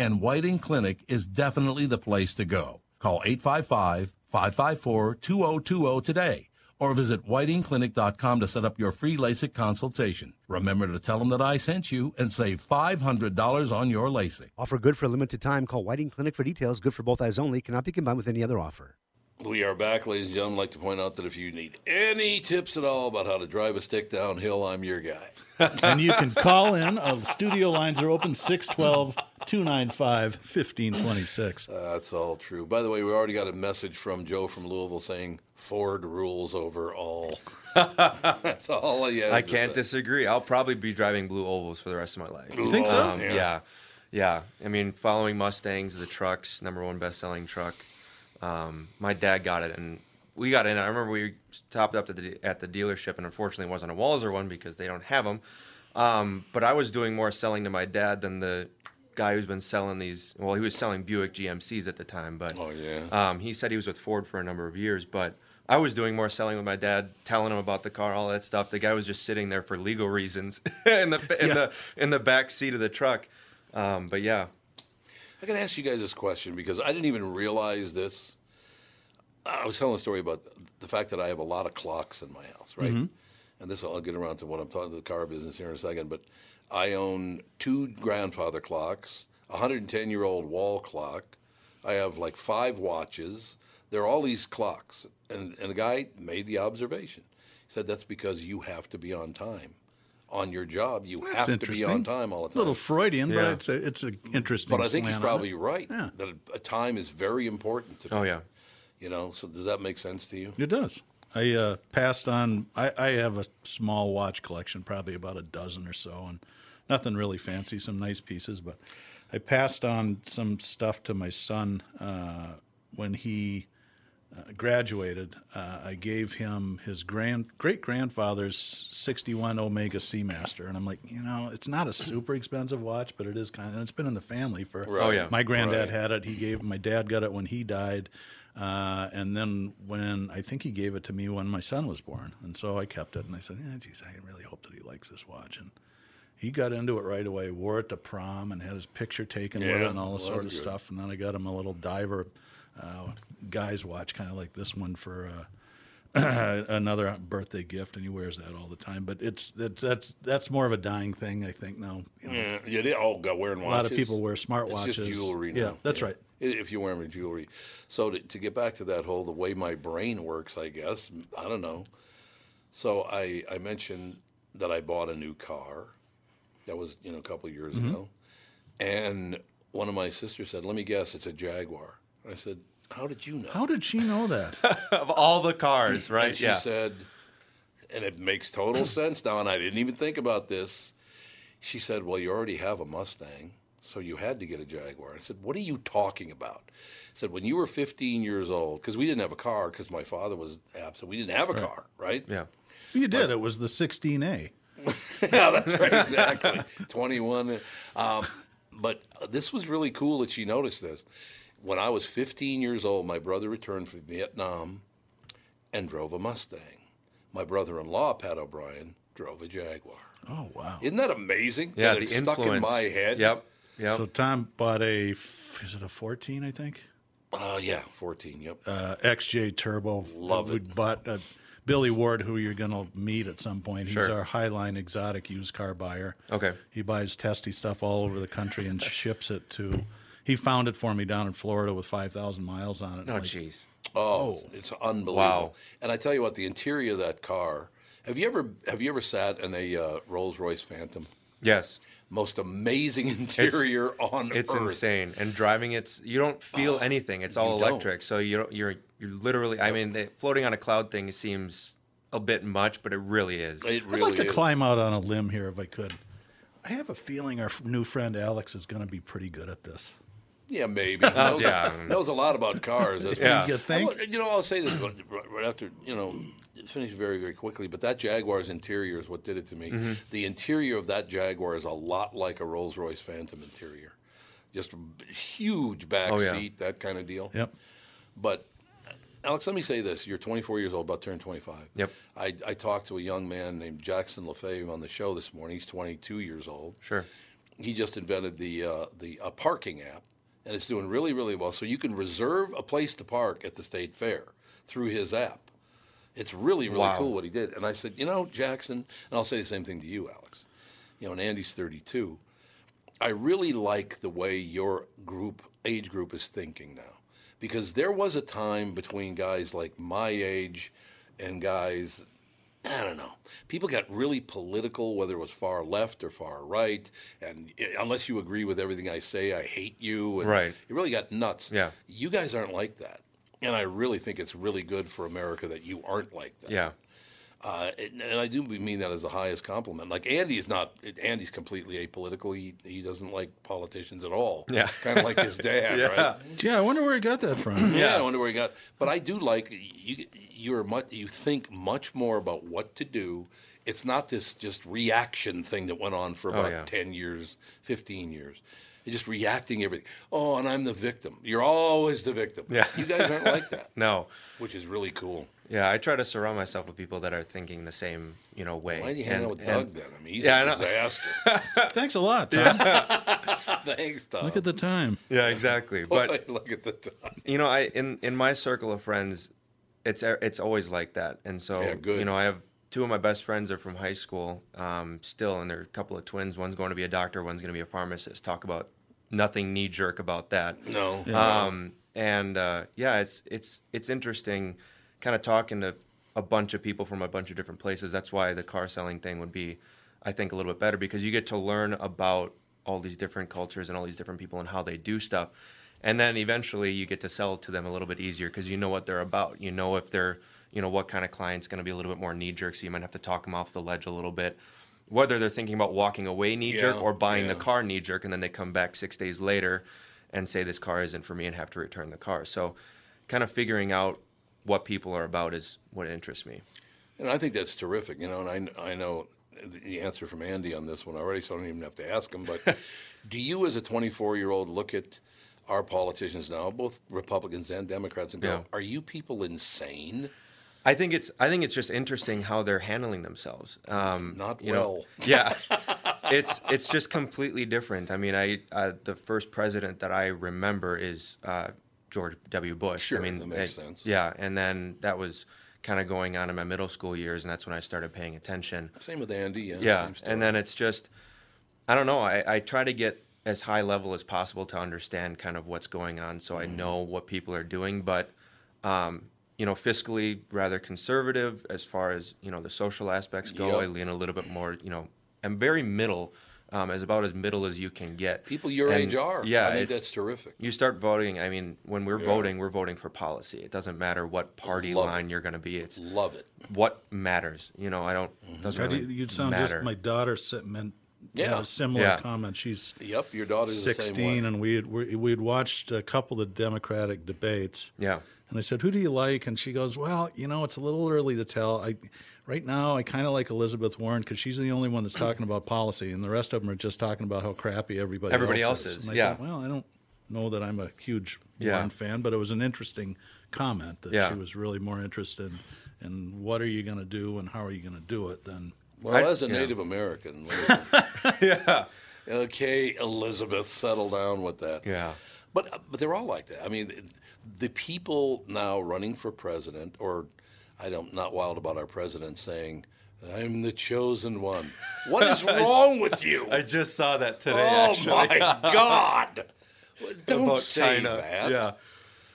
[SPEAKER 1] And Whiting Clinic is definitely the place to go. Call 855-554-2020 today or visit whitingclinic.com to set up your free LASIK consultation. Remember to tell them that I sent you and save $500 on your LASIK.
[SPEAKER 5] Offer good for a limited time. Call Whiting Clinic for details. Good for both eyes only. Cannot be combined with any other offer.
[SPEAKER 1] We are back, ladies and gentlemen. I'd like to point out that if you need any tips at all about how to drive a stick downhill, I'm your guy.
[SPEAKER 2] And you can call in. Uh, studio lines are open 612 295 1526.
[SPEAKER 1] That's all true. By the way, we already got a message from Joe from Louisville saying Ford rules over all. That's all I
[SPEAKER 3] I can't disagree. I'll probably be driving blue ovals for the rest of my life.
[SPEAKER 1] You think so?
[SPEAKER 3] Um,
[SPEAKER 1] Yeah.
[SPEAKER 3] yeah. yeah, I mean, following Mustangs, the trucks, number one best-selling truck. Um, my dad got it, and we got in. I remember we topped up at the at the dealership, and unfortunately, it wasn't a Walser one because they don't have them. Um, but I was doing more selling to my dad than the guy who's been selling these. Well, he was selling Buick GMCs at the time, but
[SPEAKER 1] Oh, yeah.
[SPEAKER 3] um, he said he was with Ford for a number of years, but I was doing more selling with my dad, telling him about the car, all that stuff. The guy was just sitting there for legal reasons in the in the in the back seat of the truck. Um, but yeah,
[SPEAKER 1] I got to ask you guys this question because I didn't even realize this. I was telling a story about the fact that I have a lot of clocks in my house, right? Mm-hmm. And this I'll get around to what I'm talking to the car business here in a second. But I own two grandfather clocks, a 110 year old wall clock. I have like five watches. There are all these clocks, and and the guy made the observation. He said that's because you have to be on time. On your job, you
[SPEAKER 2] That's
[SPEAKER 1] have to be on time all the time.
[SPEAKER 2] A
[SPEAKER 1] time.
[SPEAKER 2] little Freudian, but
[SPEAKER 3] Yeah.
[SPEAKER 2] it's a, it's an interesting
[SPEAKER 1] But I think he's
[SPEAKER 2] slant on
[SPEAKER 1] probably right.
[SPEAKER 2] Yeah.
[SPEAKER 1] That a, a time is very important to.
[SPEAKER 3] oh yeah,
[SPEAKER 1] You know, so does that make sense to you?
[SPEAKER 2] It does. I uh, passed on. I, I have a small watch collection, probably about a dozen or so, and nothing really fancy. Some nice pieces, but I passed on some stuff to my son uh, when he uh, graduated, uh, I gave him his grand great grandfather's 61 Omega Seamaster, and I'm like, you know, it's not a super expensive watch, but it is kind of. And it's been in the family for.
[SPEAKER 1] Right. Oh,
[SPEAKER 3] yeah.
[SPEAKER 2] My granddad
[SPEAKER 1] Right.
[SPEAKER 2] had it. He gave my dad got it when he died, uh, and then when I think he gave it to me when my son was born, and so I kept it. And I said, yeah, geez, I really hope that he likes this watch, and. He got into it right away, wore it to prom, and had his picture taken with it and all this
[SPEAKER 1] well,
[SPEAKER 2] sort of
[SPEAKER 1] good.
[SPEAKER 2] stuff. And then I got him a little diver uh, guy's watch, kind of like this one for uh, another birthday gift, and he wears that all the time. But it's, it's that's that's more of a dying thing, I think. Now, you know,
[SPEAKER 1] Yeah, yeah, they all got wearing watches.
[SPEAKER 2] a lot of people wear
[SPEAKER 1] It's
[SPEAKER 2] smartwatches.
[SPEAKER 1] just jewelry now.
[SPEAKER 2] Yeah, that's right.
[SPEAKER 1] If you wear them in jewelry. So to, to get back to that whole the way my brain works, I guess I don't know. So I I mentioned that I bought a new car. That was you know a couple of years
[SPEAKER 2] Mm-hmm.
[SPEAKER 1] ago, and one of my sisters said, "Let me guess, it's a Jaguar." I said, "How did you know?"
[SPEAKER 2] How did she know that?
[SPEAKER 3] of all the cars, right?
[SPEAKER 1] And she
[SPEAKER 3] yeah.
[SPEAKER 1] said, and it makes total sense now, and I didn't even think about this. She said, Well, you already have a Mustang, so you had to get a Jaguar. I said, What are you talking about? I said, When you were 15 years old, because we didn't have a car because my father was absent, we didn't have a car, right?
[SPEAKER 3] yeah.
[SPEAKER 2] you did. It was the 16A.
[SPEAKER 1] yeah, that's right, exactly. 21. Um, but this was really cool that she noticed this. When I was 15 years old, my brother returned from Vietnam and drove a Mustang. My brother in law, Pat O'Brien, drove a Jaguar.
[SPEAKER 2] Oh wow!
[SPEAKER 1] Isn't that amazing?
[SPEAKER 3] Yeah,
[SPEAKER 1] that
[SPEAKER 3] the
[SPEAKER 1] it's
[SPEAKER 3] influence.
[SPEAKER 1] stuck in my head.
[SPEAKER 3] Yep. Yep.
[SPEAKER 2] So Tom bought a is it a 14? I think.
[SPEAKER 1] Uh, yeah, 14. Yep.
[SPEAKER 2] uh, XJ Turbo.
[SPEAKER 1] Love
[SPEAKER 2] we
[SPEAKER 1] it.
[SPEAKER 2] bought uh, Billy Ward, who you're going to meet at some point. He's
[SPEAKER 3] Sure.
[SPEAKER 2] our Highline exotic used car buyer.
[SPEAKER 3] Okay.
[SPEAKER 2] He buys testy stuff all over the country and ships it to. He found it for me down in Florida with 5,000 miles on it.
[SPEAKER 3] oh,
[SPEAKER 2] Like,
[SPEAKER 3] jeez.
[SPEAKER 1] Oh, it's unbelievable.
[SPEAKER 3] Wow.
[SPEAKER 1] And I tell you what, the interior of that car. Have you ever have you ever sat in a uh, Rolls Royce Phantom?
[SPEAKER 3] Yes.
[SPEAKER 1] Most amazing interior on
[SPEAKER 3] It's
[SPEAKER 1] earth.
[SPEAKER 3] insane. And driving it's you don't feel anything. It's all
[SPEAKER 1] you don't.
[SPEAKER 3] electric. So you don't, you're you're literally I mean, the floating on a cloud thing seems a bit much, but it really is.
[SPEAKER 1] It
[SPEAKER 2] I'd
[SPEAKER 1] really
[SPEAKER 2] like to climb out on a limb here if I could. I have a feeling our new friend Alex is going to be pretty good at this.
[SPEAKER 1] Yeah, maybe. Knows,
[SPEAKER 3] yeah.
[SPEAKER 1] knows a lot about cars. That's
[SPEAKER 3] Yeah.
[SPEAKER 2] You think?
[SPEAKER 1] I- you know, I'll say this right right after, you know, finish very, very quickly, but that Jaguar's interior is what did it to me.
[SPEAKER 3] Mm-hmm.
[SPEAKER 1] The interior of that Jaguar is a lot like a Rolls Royce Phantom interior. Just a b- huge back
[SPEAKER 3] Oh, yeah.
[SPEAKER 1] seat, that kind of deal.
[SPEAKER 2] Yep.
[SPEAKER 1] But, Alex, let me say this. You're 24 years old, about to turn 25.
[SPEAKER 3] Yep.
[SPEAKER 1] I, I talked to a young man named Jackson LaFave on the show this morning. He's 22 years old
[SPEAKER 3] Sure.
[SPEAKER 1] he just invented the uh, the uh, parking app, and it's doing really really well. So you can reserve a place to park at the state fair through his app. It's really really
[SPEAKER 3] Wow.
[SPEAKER 1] cool what he did. And I said, you know, Jackson, and I'll say the same thing to you, Alex. You know, and Andy's 32. I really like the way your group age group is thinking now, because there was a time between guys like my age and guys I don't know. People got really political, whether it was far left or far right, and eh, unless you agree with everything I say, I hate you. And
[SPEAKER 3] Right.
[SPEAKER 1] It really got nuts.
[SPEAKER 3] Yeah.
[SPEAKER 1] You guys aren't like that, and I really think it's really good for America that you aren't like that.
[SPEAKER 3] Yeah.
[SPEAKER 1] Uh, and and I do mean that as the highest compliment. Like Andy is not. Andy's completely apolitical. He he doesn't like politicians at all.
[SPEAKER 3] Yeah.
[SPEAKER 1] Kind of like his dad.
[SPEAKER 3] Yeah.
[SPEAKER 1] Right.
[SPEAKER 2] Yeah, I wonder where he got that from.
[SPEAKER 1] Yeah, I wonder where he got. But I do like you. You're much. You think much more about what to do. It's not this just reaction thing that went on for about
[SPEAKER 3] Oh, yeah.
[SPEAKER 1] ten years, fifteen years. You're just reacting everything. Oh, and I'm the victim. You're always the victim.
[SPEAKER 3] Yeah.
[SPEAKER 1] You guys aren't like that,
[SPEAKER 3] No.
[SPEAKER 1] which is really cool.
[SPEAKER 3] Yeah, I try to surround myself with people that are thinking the same, you know, way.
[SPEAKER 1] Why do you hang out with
[SPEAKER 3] and-
[SPEAKER 1] Doug then? I mean, he's
[SPEAKER 3] Yeah, I
[SPEAKER 1] a
[SPEAKER 3] know.
[SPEAKER 1] disaster.
[SPEAKER 2] Thanks a lot, Tom.
[SPEAKER 1] Thanks, Tom.
[SPEAKER 2] Look at the time.
[SPEAKER 3] Yeah, exactly. But
[SPEAKER 1] look at the time.
[SPEAKER 3] you know, I in in my circle of friends, it's it's always like that, and so
[SPEAKER 1] Yeah, good.
[SPEAKER 3] you know, I have two of my best friends are from high school, um, still, and they're a couple of twins. One's going to be a doctor, one's going to be a pharmacist. Talk about nothing knee jerk about that.
[SPEAKER 1] No.
[SPEAKER 3] Um, and uh, yeah, it's it's it's interesting, kind of talking to a bunch of people from a bunch of different places. That's why the car selling thing would be, I think, a little bit better because you get to learn about all these different cultures and all these different people and how they do stuff, and then eventually you get to sell to them a little bit easier because you know what they're about. You know if they're you know what kind of client's going to be a little bit more knee jerk, so you might have to talk them off the ledge a little bit. Whether they're thinking about walking away knee jerk
[SPEAKER 1] Yeah,
[SPEAKER 3] or buying the car knee jerk, and then they come back six days later and say this car isn't for me and have to return the car. So, kind of figuring out what people are about is what interests me.
[SPEAKER 1] And I think that's terrific, you know. And I, I know the answer from Andy on this one already, so I don't even have to ask him. But do you, as a 24 year old, look at our politicians now, both Republicans and Democrats, and go,
[SPEAKER 3] Yeah.
[SPEAKER 1] "Are you people insane?"
[SPEAKER 3] I think it's I think it's just interesting how they're handling themselves. Um,
[SPEAKER 1] Not
[SPEAKER 3] you know,
[SPEAKER 1] well.
[SPEAKER 3] yeah, it's it's just completely different. I mean, I uh, the first president that I remember is uh, George W. Bush.
[SPEAKER 1] Sure,
[SPEAKER 3] I mean,
[SPEAKER 1] that makes
[SPEAKER 3] it-
[SPEAKER 1] sense.
[SPEAKER 3] Yeah, and then that was kind of going on in my middle school years, and that's when I started paying attention.
[SPEAKER 1] Same with Andy. Yeah.
[SPEAKER 3] Yeah, and then it's just I don't know. I, I try to get as high level as possible to understand kind of what's going on, so I
[SPEAKER 1] Mm-hmm.
[SPEAKER 3] know what people are doing. But um, you know, fiscally rather conservative as far as you know the social aspects go.
[SPEAKER 1] Yep.
[SPEAKER 3] I lean a little bit more. You know, I'm very middle. Um, as about as middle as you can get.
[SPEAKER 1] people your
[SPEAKER 3] And,
[SPEAKER 1] age are.
[SPEAKER 3] Yeah,
[SPEAKER 1] I think
[SPEAKER 3] it's-
[SPEAKER 1] that's terrific.
[SPEAKER 3] you start voting. I mean, when we're
[SPEAKER 1] Yeah.
[SPEAKER 3] voting, we're voting for policy. It doesn't matter what party
[SPEAKER 1] Love it.
[SPEAKER 3] line you're going to be. It's
[SPEAKER 1] Love it.
[SPEAKER 3] what matters. You know, I don't doesn't
[SPEAKER 2] God,
[SPEAKER 3] really
[SPEAKER 2] you- you'd sound
[SPEAKER 3] matter.
[SPEAKER 2] just my daughter said, meant
[SPEAKER 1] Yeah.
[SPEAKER 2] had a similar
[SPEAKER 3] Yeah.
[SPEAKER 2] comment. She's
[SPEAKER 1] Yep, your daughter's the same
[SPEAKER 2] 16, and we had, we we'd watched a couple of Democratic debates.
[SPEAKER 3] yeah.
[SPEAKER 2] And I said, "Who do you like?" And she goes, "Well, you know, it's a little early to tell. I, right now, I kind of like Elizabeth Warren because she's the only one that's talking about policy, and the rest of them are just talking about how crappy everybody
[SPEAKER 3] Everybody
[SPEAKER 2] else
[SPEAKER 3] else is,
[SPEAKER 2] And I
[SPEAKER 3] yeah.
[SPEAKER 2] thought, well, I don't know that I'm a huge
[SPEAKER 3] Yeah.
[SPEAKER 2] Warren fan, but it was an interesting comment that
[SPEAKER 3] Yeah.
[SPEAKER 2] she was really more interested in what are you going to do and how are you going to do it than
[SPEAKER 1] Well,
[SPEAKER 3] I-
[SPEAKER 1] as a
[SPEAKER 3] yeah.
[SPEAKER 1] Native American,
[SPEAKER 3] yeah.
[SPEAKER 1] okay, Elizabeth, settle down with that.
[SPEAKER 3] Yeah.
[SPEAKER 1] But uh, but they're all like that. I mean, the people now running for president, or I don't not wild about our president saying, "I'm the chosen one." What is wrong with you?
[SPEAKER 3] I just saw that today.
[SPEAKER 1] oh
[SPEAKER 3] actually.
[SPEAKER 1] my God! Don't
[SPEAKER 3] About
[SPEAKER 1] say
[SPEAKER 3] China.
[SPEAKER 1] that.
[SPEAKER 3] Yeah.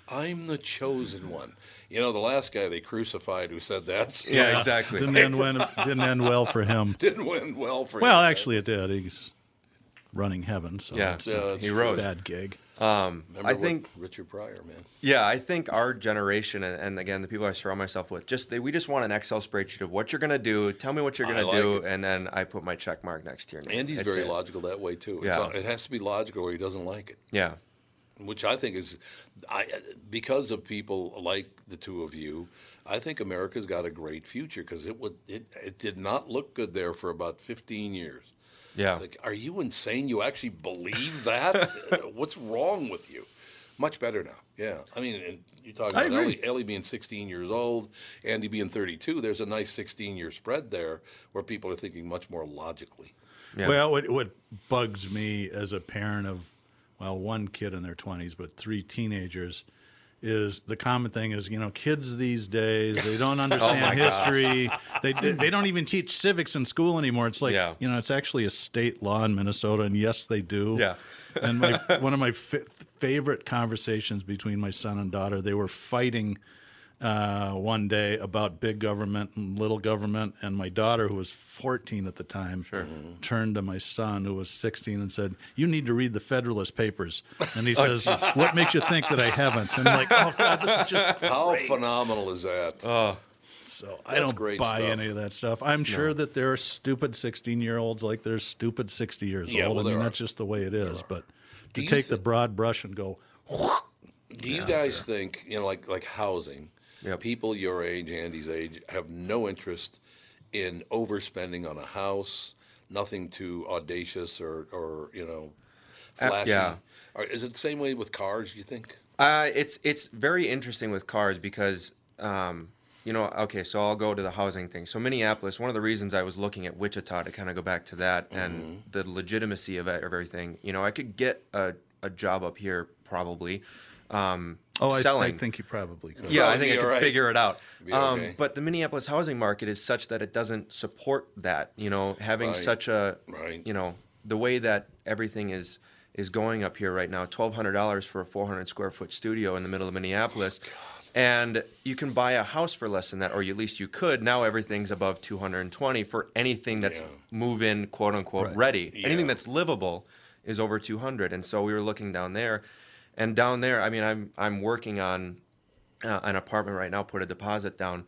[SPEAKER 1] I'm the chosen one. You know, the last guy they crucified who said that
[SPEAKER 3] Yeah, exactly.
[SPEAKER 2] didn't end win, didn't end well for him.
[SPEAKER 1] didn't end well for
[SPEAKER 2] Well,
[SPEAKER 1] him.
[SPEAKER 2] Well, actually, it did. He's running heaven, so
[SPEAKER 3] Yeah.
[SPEAKER 2] it's
[SPEAKER 1] Yeah,
[SPEAKER 2] a
[SPEAKER 3] he
[SPEAKER 1] true.
[SPEAKER 3] rose.
[SPEAKER 2] bad gig.
[SPEAKER 1] Um, Remember
[SPEAKER 3] I think-
[SPEAKER 1] Richard Pryor, man.
[SPEAKER 3] Yeah, I think our generation, and, and again, the people I surround myself with, just they, we just want an Excel spreadsheet of what you're going to do. Tell me what you're going
[SPEAKER 1] like
[SPEAKER 3] to do,
[SPEAKER 1] it.
[SPEAKER 3] and then I put my check mark next to your name.
[SPEAKER 1] Andy's
[SPEAKER 3] That's
[SPEAKER 1] very
[SPEAKER 3] it.
[SPEAKER 1] logical that way too.
[SPEAKER 3] Yeah.
[SPEAKER 1] not- it has to be logical, or he doesn't like it.
[SPEAKER 3] Yeah,
[SPEAKER 1] which I think is, I because of people like the two of you, I think America's got a great future because it would it it did not look good there for about fifteen years.
[SPEAKER 3] Yeah.
[SPEAKER 1] Like, are you insane? You actually believe that? What's wrong with you? Much better now. Yeah, I mean, and you talk
[SPEAKER 2] I
[SPEAKER 1] about. Ellie, Ellie being 16 years old, Andy being 32. There's a nice 16 year spread there where people are thinking much more logically.
[SPEAKER 3] Yeah.
[SPEAKER 2] Well, what, what bugs me as a parent of, well, one kid in their 20s, but three teenagers, is the common thing is, you know, kids these days, they don't understand oh history. They, they, they don't even teach civics in school anymore. It's like,
[SPEAKER 3] Yeah.
[SPEAKER 2] you know, it's actually a state law in Minnesota, and yes, they do.
[SPEAKER 3] Yeah.
[SPEAKER 2] and my, one of my fa- favorite conversations between my son and daughter, they were fighting uh, one day about big government and little government, and my daughter, who was 14 at the time, turned to my son, who was 16, and said, "You need to read the Federalist Papers." And he says, "What makes you think that I haven't?" And I'm like, "Oh God, this is just
[SPEAKER 1] How phenomenal is that?
[SPEAKER 2] so I don't
[SPEAKER 1] great
[SPEAKER 2] buy
[SPEAKER 1] stuff.
[SPEAKER 2] any of that stuff. I'm sure that there are stupid 16 year olds like there's stupid 60 years
[SPEAKER 1] Yeah,
[SPEAKER 2] old.
[SPEAKER 1] well,
[SPEAKER 2] I mean,
[SPEAKER 1] there
[SPEAKER 2] that's just the way it is. But to
[SPEAKER 1] you
[SPEAKER 2] take the broad brush and go,
[SPEAKER 1] Do you guys think you know, like like housing?
[SPEAKER 3] Yep.
[SPEAKER 1] People your age, Andy's age, have no interest in overspending on a house. Nothing too audacious or or you know,
[SPEAKER 3] Uh,
[SPEAKER 1] flashy.
[SPEAKER 3] yeah.
[SPEAKER 1] Is it the same way with cars? You think?
[SPEAKER 3] Uh, it's it's very interesting with cars because um, you know okay so I'll go to the housing thing. So Minneapolis, one of the reasons I was looking at Wichita to kind of go back to that
[SPEAKER 1] Mm-hmm.
[SPEAKER 3] and the legitimacy of, it, of everything. You know, I could get a, a job up here probably. Um,
[SPEAKER 2] oh, I,
[SPEAKER 3] selling.
[SPEAKER 2] I think you probably could.
[SPEAKER 3] Yeah, I think I could
[SPEAKER 1] all right.
[SPEAKER 3] figure it out.
[SPEAKER 1] Be
[SPEAKER 3] Um,
[SPEAKER 1] okay.
[SPEAKER 3] But the Minneapolis housing market is such that it doesn't support that. You know, having
[SPEAKER 1] Right.
[SPEAKER 3] such a,
[SPEAKER 1] Right.
[SPEAKER 3] you know, the way that everything is is going up here right now, twelve hundred dollars for a four hundred square foot studio in the middle of Minneapolis. And you can buy a house for less than that, or at least you could. Now everything's above 220 for anything that's
[SPEAKER 1] Yeah.
[SPEAKER 3] move-in, quote unquote,
[SPEAKER 2] Right.
[SPEAKER 3] ready.
[SPEAKER 1] Yeah.
[SPEAKER 3] Anything that's livable is over 200. And so we were looking down there, and down there, I mean, I'm I'm working on uh, an apartment right now, put a deposit down,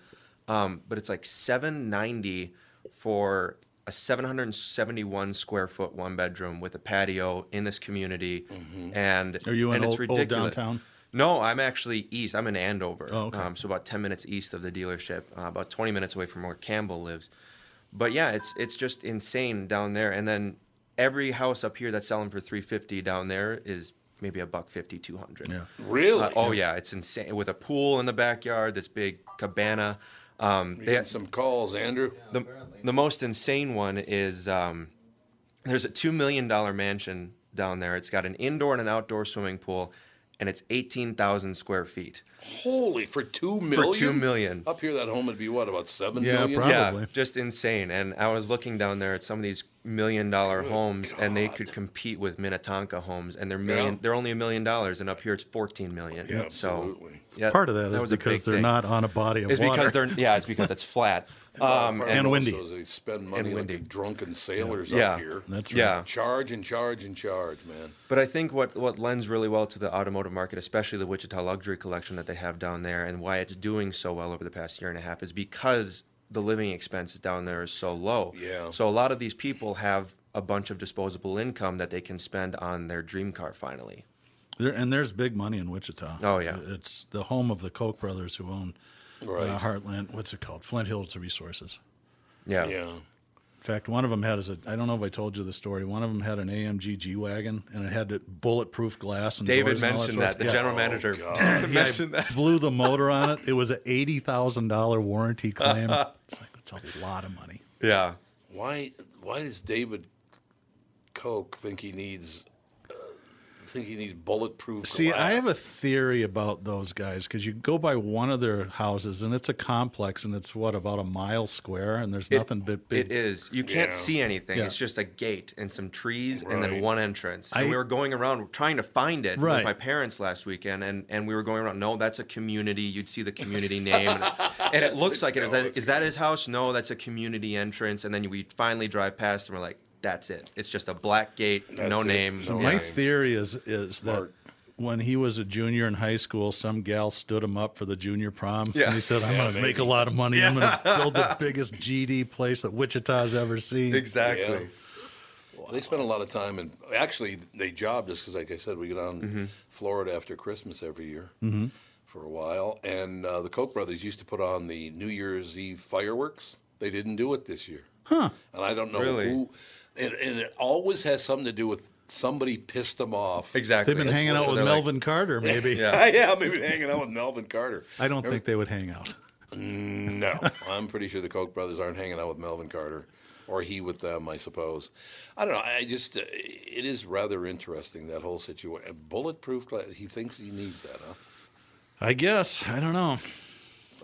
[SPEAKER 3] um, but it's like 790 for a 771 square foot one bedroom with a patio in this community, and
[SPEAKER 2] Are you in
[SPEAKER 3] and
[SPEAKER 2] old,
[SPEAKER 3] it's
[SPEAKER 2] old downtown?
[SPEAKER 3] No, I'm actually east. I'm in Andover.
[SPEAKER 2] Oh, okay.
[SPEAKER 3] um, so about 10 minutes east of the dealership, uh, about 20 minutes away from where Campbell lives. But yeah, it's it's just insane down there. And then every house up here that's selling for 350 down there is maybe a buck 50, 200.
[SPEAKER 2] Yeah.
[SPEAKER 1] Really?
[SPEAKER 3] Uh, oh yeah, it's insane with a pool in the backyard, this big cabana. Um, they
[SPEAKER 1] had some calls, Andrew.
[SPEAKER 3] the, the most insane one is um, there's a two million dollar mansion down there. It's got an indoor and an outdoor swimming pool, and it's eighteen thousand square feet.
[SPEAKER 1] Holy, for two million?
[SPEAKER 3] For two million.
[SPEAKER 1] Up here, that home would be what, about seven
[SPEAKER 2] Yeah,
[SPEAKER 1] million?
[SPEAKER 2] Probably.
[SPEAKER 3] Yeah, just insane. And I was looking down there at some of these million dollar homes, and they could compete with Minnetonka homes, and they're million.
[SPEAKER 1] Yeah.
[SPEAKER 3] They're only a million dollars, and up here it's fourteen million.
[SPEAKER 1] Yeah,
[SPEAKER 3] so
[SPEAKER 1] absolutely.
[SPEAKER 3] yeah,
[SPEAKER 2] Part of that is
[SPEAKER 3] was
[SPEAKER 2] because they're
[SPEAKER 3] thing.
[SPEAKER 2] not on a body of
[SPEAKER 3] It's
[SPEAKER 2] water.
[SPEAKER 3] because they're yeah, it's because it's flat. Um,
[SPEAKER 1] Part
[SPEAKER 2] and
[SPEAKER 1] of
[SPEAKER 2] windy.
[SPEAKER 1] also They spend money like
[SPEAKER 3] windy.
[SPEAKER 1] the drunken sailors
[SPEAKER 3] Yeah.
[SPEAKER 1] up here.
[SPEAKER 2] That's right.
[SPEAKER 3] yeah.
[SPEAKER 1] Charge and charge and charge, man.
[SPEAKER 3] But I think what, what lends really well to the automotive market, especially the Wichita Luxury Collection that they have down there, and why it's doing so well over the past year and a half, is because the living expenses down there is so low.
[SPEAKER 1] Yeah.
[SPEAKER 3] So a lot of these people have a bunch of disposable income that they can spend on their dream car finally.
[SPEAKER 2] There, and there's big money in Wichita.
[SPEAKER 3] Oh, yeah.
[SPEAKER 2] it's the home of the Koch brothers who own
[SPEAKER 1] Right.
[SPEAKER 2] uh, Heartland. What's it called? Flint Hills Resources.
[SPEAKER 3] Yeah.
[SPEAKER 1] Yeah.
[SPEAKER 2] In fact, one of them had as a I don't know if I told you the story. One of them had an AMG G wagon, and it had the bulletproof glass. And
[SPEAKER 3] David
[SPEAKER 2] doors and all
[SPEAKER 3] mentioned that. The
[SPEAKER 2] stuff.
[SPEAKER 3] general
[SPEAKER 1] Oh,
[SPEAKER 3] manager
[SPEAKER 1] God.
[SPEAKER 3] mentioned
[SPEAKER 2] Yeah, I
[SPEAKER 3] that.
[SPEAKER 2] blew the motor on it. It was an eighty thousand dollar warranty claim. it's like it's a lot of money.
[SPEAKER 3] Yeah.
[SPEAKER 1] Why? Why does David Koch think he needs? Think he needs bulletproof?
[SPEAKER 2] See, I have a theory about those guys because you go by one of their houses and it's a complex and it's what about a mile square and there's
[SPEAKER 3] It-
[SPEAKER 2] nothing but big.
[SPEAKER 3] It is. You can't
[SPEAKER 1] Yeah.
[SPEAKER 3] see anything.
[SPEAKER 2] Yeah.
[SPEAKER 3] It's just a gate and some trees and then one entrance.
[SPEAKER 2] I-
[SPEAKER 3] and we were going around trying to find it
[SPEAKER 2] Right.
[SPEAKER 3] with my parents last weekend, and, and we were going around. No, that's a community. You'd see the community name, and, and it looks like it. Is that, is that his house? No, that's a community entrance. And then we finally drive past, and we're like, that's it. It's just a black gate,
[SPEAKER 1] That's
[SPEAKER 3] no
[SPEAKER 1] it.
[SPEAKER 3] name.
[SPEAKER 1] So
[SPEAKER 2] My
[SPEAKER 3] Yeah.
[SPEAKER 2] theory is is that
[SPEAKER 1] Smart.
[SPEAKER 2] when he was a junior in high school, some gal stood him up for the junior prom.
[SPEAKER 3] Yeah.
[SPEAKER 2] And he said, I'm
[SPEAKER 1] Yeah,
[SPEAKER 2] going to make a lot of money. I'm going to build the biggest GD place that Wichita's ever seen.
[SPEAKER 3] Exactly.
[SPEAKER 1] Yeah. They spent a lot of time, and actually, they jobbed us because, like I said, we go down
[SPEAKER 3] Mm-hmm.
[SPEAKER 1] Florida after Christmas every year for a while. And uh, the Koch brothers used to put on the New Year's Eve fireworks. They didn't do it this year, huh? And I don't know
[SPEAKER 3] Really?
[SPEAKER 1] who. And, and it always has something to do with somebody pissed them off.
[SPEAKER 3] Exactly.
[SPEAKER 2] They've been
[SPEAKER 3] That's
[SPEAKER 2] hanging
[SPEAKER 3] what-
[SPEAKER 2] out
[SPEAKER 3] so
[SPEAKER 2] with
[SPEAKER 3] they're like-
[SPEAKER 2] Melvin Carter, maybe.
[SPEAKER 3] Yeah.
[SPEAKER 1] yeah, maybe hanging out with Melvin Carter.
[SPEAKER 2] I don't think they would hang out.
[SPEAKER 1] No, I'm pretty sure the Koch brothers aren't hanging out with Melvin Carter, or he with them. I suppose. I don't know. I just uh, it is rather interesting that whole situation. Bulletproof glass. He thinks he needs that, huh?
[SPEAKER 2] I guess. I don't know.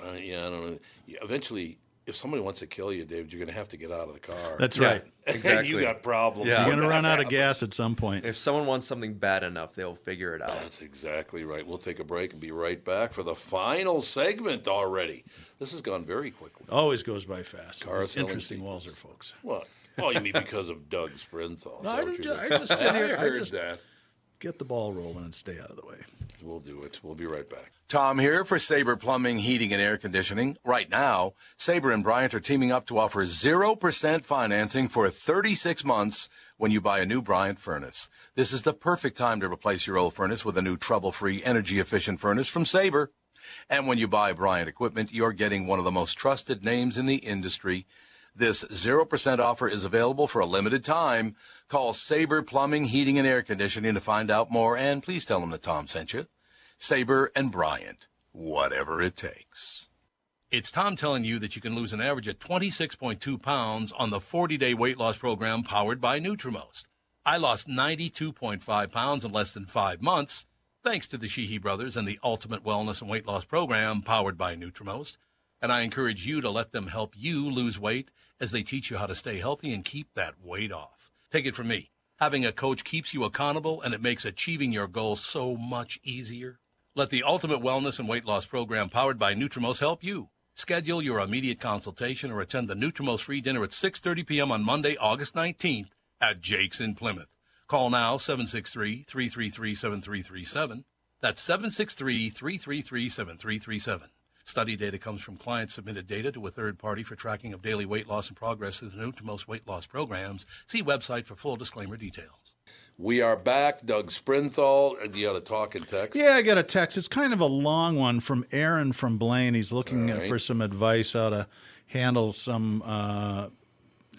[SPEAKER 1] Uh, yeah, I don't know. Yeah, eventually, if somebody wants to kill you, David, you're going to have to get out of the car.
[SPEAKER 2] That's
[SPEAKER 3] Yeah,
[SPEAKER 2] right.
[SPEAKER 3] Exactly.
[SPEAKER 1] you got problems.
[SPEAKER 3] Yeah.
[SPEAKER 2] You're going to run out of gas at some point.
[SPEAKER 3] If someone wants something bad enough, they'll figure it out.
[SPEAKER 1] That's exactly right. We'll take a break and be right back for the final segment already. This has gone very quickly.
[SPEAKER 2] Always goes by fast.
[SPEAKER 1] Car selling
[SPEAKER 2] Interesting
[SPEAKER 1] sequels.
[SPEAKER 2] Walser folks.
[SPEAKER 1] What? Oh, you mean because of Doug Sprinthal?
[SPEAKER 2] No, I
[SPEAKER 1] what
[SPEAKER 2] don't ju- I just sit here-
[SPEAKER 1] I
[SPEAKER 2] I
[SPEAKER 1] heard
[SPEAKER 2] just-
[SPEAKER 1] that.
[SPEAKER 2] Get the ball rolling and stay out of the way.
[SPEAKER 1] We'll do it. We'll be right back.
[SPEAKER 6] Tom here for Sabre Plumbing, Heating, and Air Conditioning. Right now, Sabre and Bryant are teaming up to offer 0% financing for 36 months when you buy a new Bryant furnace. This is the perfect time to replace your old furnace with a new trouble-free, energy-efficient furnace from Sabre. And when you buy Bryant equipment, you're getting one of the most trusted names in the industry. This 0% offer is available for a limited time. Call Sabre Plumbing, Heating, and Air Conditioning to find out more, and please tell them that Tom sent you. Sabre and Bryant, whatever it takes.
[SPEAKER 1] It's Tom telling you that you can lose an average of 26.2 pounds on the 40 day weight loss program powered by Nutrimost. I lost 92.5 pounds in less than five months thanks to the Sheehy brothers and the Ultimate Wellness and Weight Loss program powered by Nutrimost. And I encourage you to let them help you lose weight as they teach you how to stay healthy and keep that weight off. Take it from me. Having a coach keeps you accountable and it makes achieving your goals so much easier. Let the Ultimate Wellness and Weight Loss Program powered by Nutrimost help you. Schedule your immediate consultation or attend the Nutrimost free dinner at 6:30 p.m. on Monday, August 19th at Jake's in Plymouth. Call now 763-333-7337. That's 763-333-7337. Study data comes from clients submitted data to a third party for tracking of daily weight loss and progress through the most weight loss programs. See website for full disclaimer details. We are back. Doug Sprinthal. And You got a talk and text.
[SPEAKER 2] Yeah, I got a text. It's kind of a long one from Aaron from Blaine. He's looking
[SPEAKER 1] All right.
[SPEAKER 2] for some advice how to handle some uh,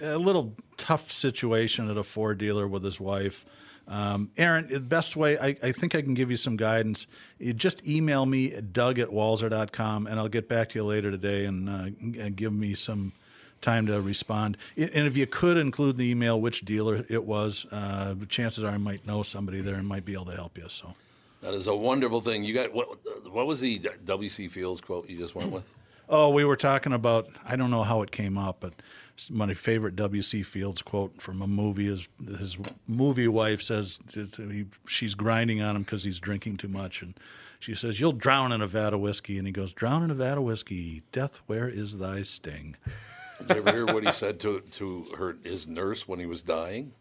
[SPEAKER 2] a little tough situation at a Ford dealer with his wife. Um, Aaron, the best way, I, I think I can give you some guidance. You just email me at doug at walser.com and I'll get back to you later today and, uh, and give me some time to respond. And if you could include in the email which dealer it was, uh, chances are I might know somebody there and might be able to help you. So.
[SPEAKER 1] That is a wonderful thing. You got what? What was the W.C. Fields quote you just went with?
[SPEAKER 2] Oh, we were talking about. I don't know how it came up, but my favorite W.C. Fields quote from a movie is his movie wife says to, to, he, she's grinding on him because he's drinking too much, and she says, "You'll drown in a vat of whiskey," and he goes, "Drown in a vat of whiskey, death, where is thy sting?"
[SPEAKER 1] Did you ever hear what he said to to her his nurse when he was dying?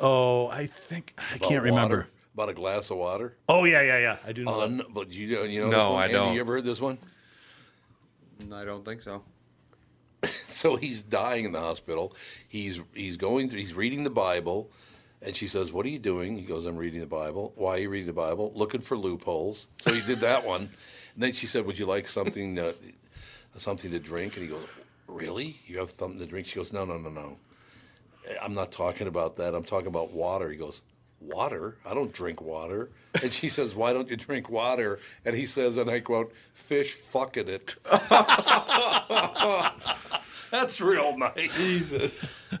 [SPEAKER 2] Oh, I think I
[SPEAKER 1] About
[SPEAKER 2] can't remember.
[SPEAKER 1] About a glass of water.
[SPEAKER 2] Oh yeah, yeah, yeah. I do know.
[SPEAKER 1] Un,
[SPEAKER 2] that.
[SPEAKER 1] but you you know
[SPEAKER 3] No,
[SPEAKER 1] this one?
[SPEAKER 3] I
[SPEAKER 1] Andy,
[SPEAKER 3] don't.
[SPEAKER 1] You ever heard this one?
[SPEAKER 7] Mm, I don't think so.
[SPEAKER 1] so he's dying in the hospital. He's he's going through. He's reading the Bible, and she says, "What are you doing?" He goes, "I'm reading the Bible." Why are you reading the Bible? Looking for loopholes. So he did that one, and then she said, "Would you like something something to drink?" And he goes, "Really? You have something to drink?" She goes, "No, no, no, no. I'm not talking about that. I'm talking about water." He goes. Water? I don't drink water. And she says, Why don't you drink water? And he says, and I quote, fish fucking it. That's real nice.
[SPEAKER 7] Jesus.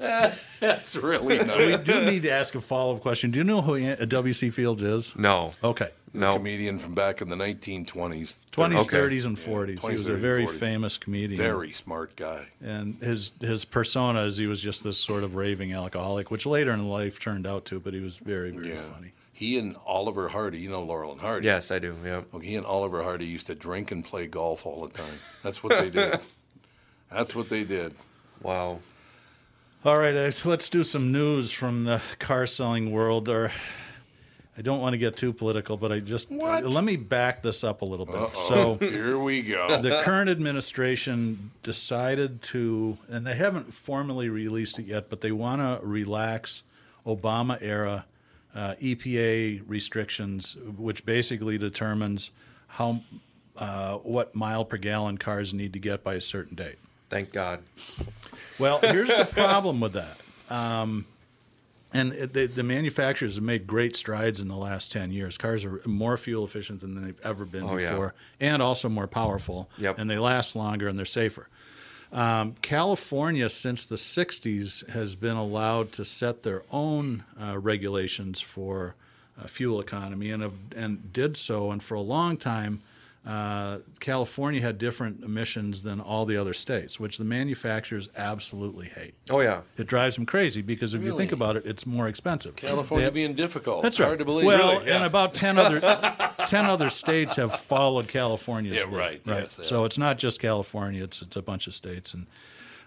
[SPEAKER 1] That's really nice.
[SPEAKER 2] We
[SPEAKER 1] nice.
[SPEAKER 2] do need to ask a follow up question. Do you know who uh, W.C. Fields is?
[SPEAKER 3] No.
[SPEAKER 2] Okay.
[SPEAKER 3] No.
[SPEAKER 1] comedian from back in the 1920s.
[SPEAKER 2] 20s,
[SPEAKER 3] Okay.
[SPEAKER 2] 30s, and 40s. he
[SPEAKER 1] 20s,
[SPEAKER 2] was a very
[SPEAKER 1] 40s.
[SPEAKER 2] famous comedian.
[SPEAKER 1] Very smart guy.
[SPEAKER 2] And his his persona is he was just this sort of raving alcoholic, which later in life turned out to, but he was very, very
[SPEAKER 1] Yeah.
[SPEAKER 2] funny.
[SPEAKER 1] He and Oliver Hardy, you know Laurel and Hardy.
[SPEAKER 3] Yes, I do. Yeah.
[SPEAKER 1] Well, he and Oliver Hardy used to drink and play golf all the time. That's what they did. That's what they did.
[SPEAKER 3] Wow.
[SPEAKER 2] All right, so let's do some news from the car selling world. Or I don't want to get too political, but I just let me back this up a little bit.
[SPEAKER 1] Uh-oh.
[SPEAKER 2] So
[SPEAKER 1] Here we go.
[SPEAKER 2] the current administration decided to, and they haven't formally released it yet, but they want to relax Obama era uh, EPA restrictions, which basically determines how uh, what mile per gallon cars need to get by a certain date.
[SPEAKER 3] Thank God.
[SPEAKER 2] Well, here's the problem with that. Um, and the, the manufacturers have made great strides in the last 10 years. Cars are more fuel efficient than they've ever been
[SPEAKER 3] Oh, yeah.
[SPEAKER 2] before and also more powerful.
[SPEAKER 3] Yep.
[SPEAKER 2] And they last longer and they're safer. Um, California, since the 60s, has been allowed to set their own uh, regulations for uh, fuel economy and, have, and did so. And for a long time, uh, California had different emissions than all the other states, which the manufacturers absolutely hate.
[SPEAKER 3] Oh yeah.
[SPEAKER 2] It drives them crazy because if you think about it, it's more expensive.
[SPEAKER 1] California being difficult.
[SPEAKER 2] That's
[SPEAKER 1] It's
[SPEAKER 2] right.
[SPEAKER 1] Hard to believe.
[SPEAKER 2] Well,
[SPEAKER 1] really. yeah.
[SPEAKER 2] and about ten other ten other states have followed California's
[SPEAKER 1] Yeah,
[SPEAKER 2] lead,
[SPEAKER 1] right, yes, yeah.
[SPEAKER 2] So it's not just California; it's it's a bunch of states. And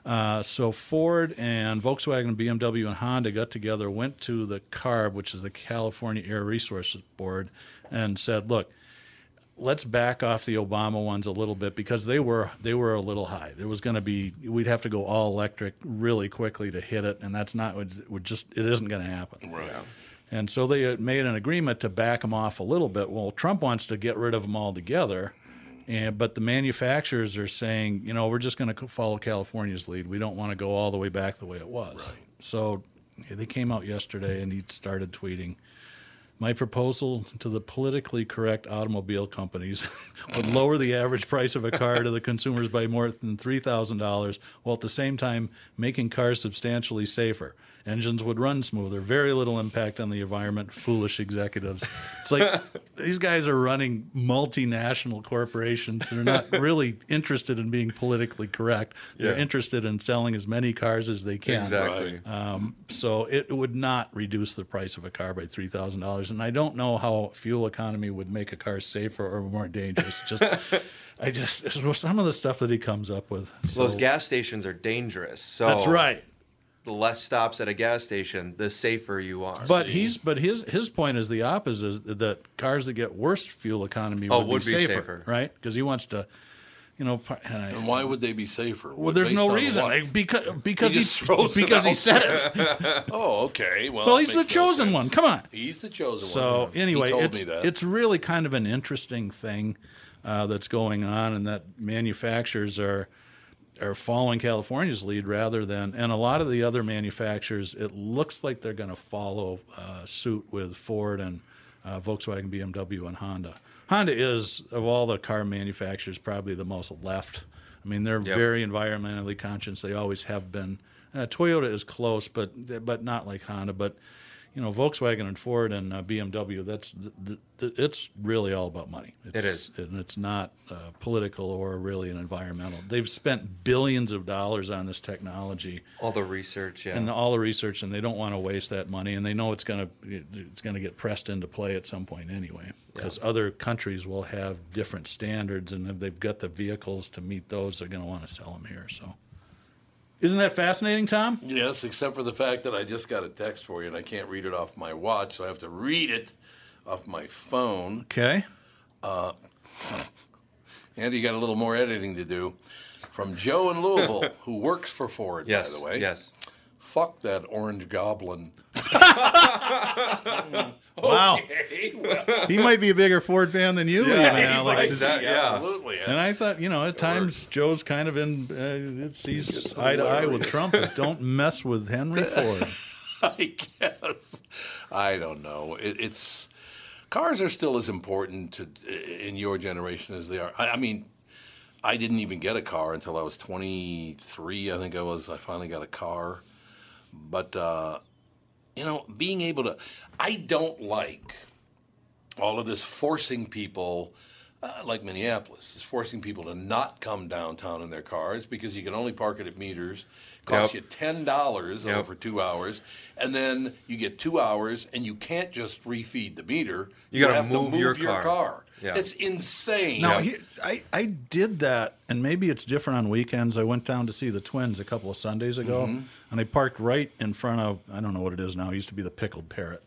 [SPEAKER 2] uh, so Ford and Volkswagen, BMW, and Honda got together, went to the CARB, which is the California Air Resources Board, and said, "Look, let's back off the Obama ones a little bit because they were they were a little high. There was going to be we'd have to go all electric really quickly to hit it, and that's not would just it isn't going to happen.
[SPEAKER 1] Right.
[SPEAKER 2] And so they made an agreement to back them off a little bit. Well, Trump wants to get rid of them altogether, and but the manufacturers are saying, you know, we're just going to follow California's lead. We don't want to go all the way back the way it was.
[SPEAKER 1] Right.
[SPEAKER 2] So they came out yesterday, and he started tweeting. My proposal to the politically correct automobile companies would lower the average price of a car to the consumers by more than $3,000 while at the same time making cars substantially safer. Engines would run smoother, very little impact on the environment. Foolish executives. It's like these guys are running multinational corporations. They're not really interested in being politically correct. They're
[SPEAKER 3] Yeah.
[SPEAKER 2] interested in selling as many cars as they can.
[SPEAKER 3] Exactly.
[SPEAKER 2] Um, so it would not reduce the price of a car by three thousand dollars, and I don't know how fuel economy would make a car safer or more dangerous. Just, I just some of the stuff that he comes up with.
[SPEAKER 3] Those gas stations are dangerous. So
[SPEAKER 2] That's right.
[SPEAKER 3] The less stops at a gas station, the safer you are.
[SPEAKER 2] But he's but his his point is the opposite that cars that get worse fuel economy
[SPEAKER 3] Oh,
[SPEAKER 2] would,
[SPEAKER 3] would
[SPEAKER 2] be,
[SPEAKER 3] be
[SPEAKER 2] safer,
[SPEAKER 3] safer.
[SPEAKER 2] right? Because he wants to you know, and I-
[SPEAKER 1] And why would they be safer?
[SPEAKER 2] well, there's no reason
[SPEAKER 1] what?
[SPEAKER 2] like, because because
[SPEAKER 1] He
[SPEAKER 2] he,
[SPEAKER 1] just throws it
[SPEAKER 2] because he said it.
[SPEAKER 1] oh, okay. Well,
[SPEAKER 2] Well, he's the
[SPEAKER 1] makes no
[SPEAKER 2] chosen
[SPEAKER 1] sense.
[SPEAKER 2] one. Come on.
[SPEAKER 1] He's the chosen
[SPEAKER 2] So
[SPEAKER 1] one.
[SPEAKER 2] So
[SPEAKER 1] anyway, told
[SPEAKER 2] it's
[SPEAKER 1] me that.
[SPEAKER 2] it's really kind of an interesting thing uh, that's going on, and that manufacturers are are following California's lead rather than, and a lot of the other manufacturers, it looks like they're going to follow uh, suit with Ford and uh, Volkswagen, BMW, and Honda. Honda is of all the car manufacturers probably the most left. I mean, they're
[SPEAKER 3] Yep.
[SPEAKER 2] very environmentally conscious. They always have been. Uh, Toyota is close, but but not like Honda. But you know, Volkswagen and Ford and uh, BMW. That's the, the, the, it's really all about money. It's,
[SPEAKER 3] is.
[SPEAKER 2] and it's not uh, political or really an environmental. They've spent billions of dollars on this technology
[SPEAKER 3] All the research, yeah.
[SPEAKER 2] and all the research, and they don't want to waste that money, and they know it's going to it's going to get pressed into play at some point anyway, because other countries will have different standards, and if they've got the vehicles to meet those, they're going to want to sell them here. So, isn't that fascinating, Tom?
[SPEAKER 1] Yes, except for the fact that I just got a text for you and I can't read it off my watch, so I have to read it off my phone.
[SPEAKER 2] Okay.
[SPEAKER 1] Uh, Andy, you got a little more editing to do. From Joe in Louisville, who works for Ford,
[SPEAKER 3] yes,
[SPEAKER 1] by the way.
[SPEAKER 3] yes.
[SPEAKER 1] Fuck that orange goblin.
[SPEAKER 2] Wow.
[SPEAKER 1] Okay, well,
[SPEAKER 2] He might be a bigger Ford fan than you, even,
[SPEAKER 1] he
[SPEAKER 2] Alex.
[SPEAKER 1] might
[SPEAKER 2] Is-
[SPEAKER 3] yeah.
[SPEAKER 1] Absolutely.
[SPEAKER 2] And I thought, you know, at times Joe's kind of in, uh, it sees eye to eye with. Trump. Don't mess with Henry Ford.
[SPEAKER 1] I guess. I don't know. It, it's cars are still as important to in your generation as they are. I, I mean, I didn't even get a car until I was 23. I think I was. I finally got a car, but uh, you know, being able to, I don't like all of this forcing people. Uh, like Minneapolis, is forcing people to not come downtown in their cars because you can only park it at meters. Costs
[SPEAKER 3] Yep.
[SPEAKER 1] you ten dollars
[SPEAKER 3] Yep.
[SPEAKER 1] over two hours, and then you get two hours, and you can't just refeed the meter.
[SPEAKER 3] You gotta
[SPEAKER 1] have
[SPEAKER 3] move
[SPEAKER 1] to
[SPEAKER 3] your
[SPEAKER 1] move your
[SPEAKER 3] car.
[SPEAKER 1] car.
[SPEAKER 3] Yeah.
[SPEAKER 1] It's insane.
[SPEAKER 2] Now, he, I, I did that, and maybe it's different on weekends. I went down to see the Twins a couple of Sundays ago,
[SPEAKER 1] Mm-hmm.
[SPEAKER 2] and I parked right in front of, I don't know what it is now, it used to be the Pickled Parrot.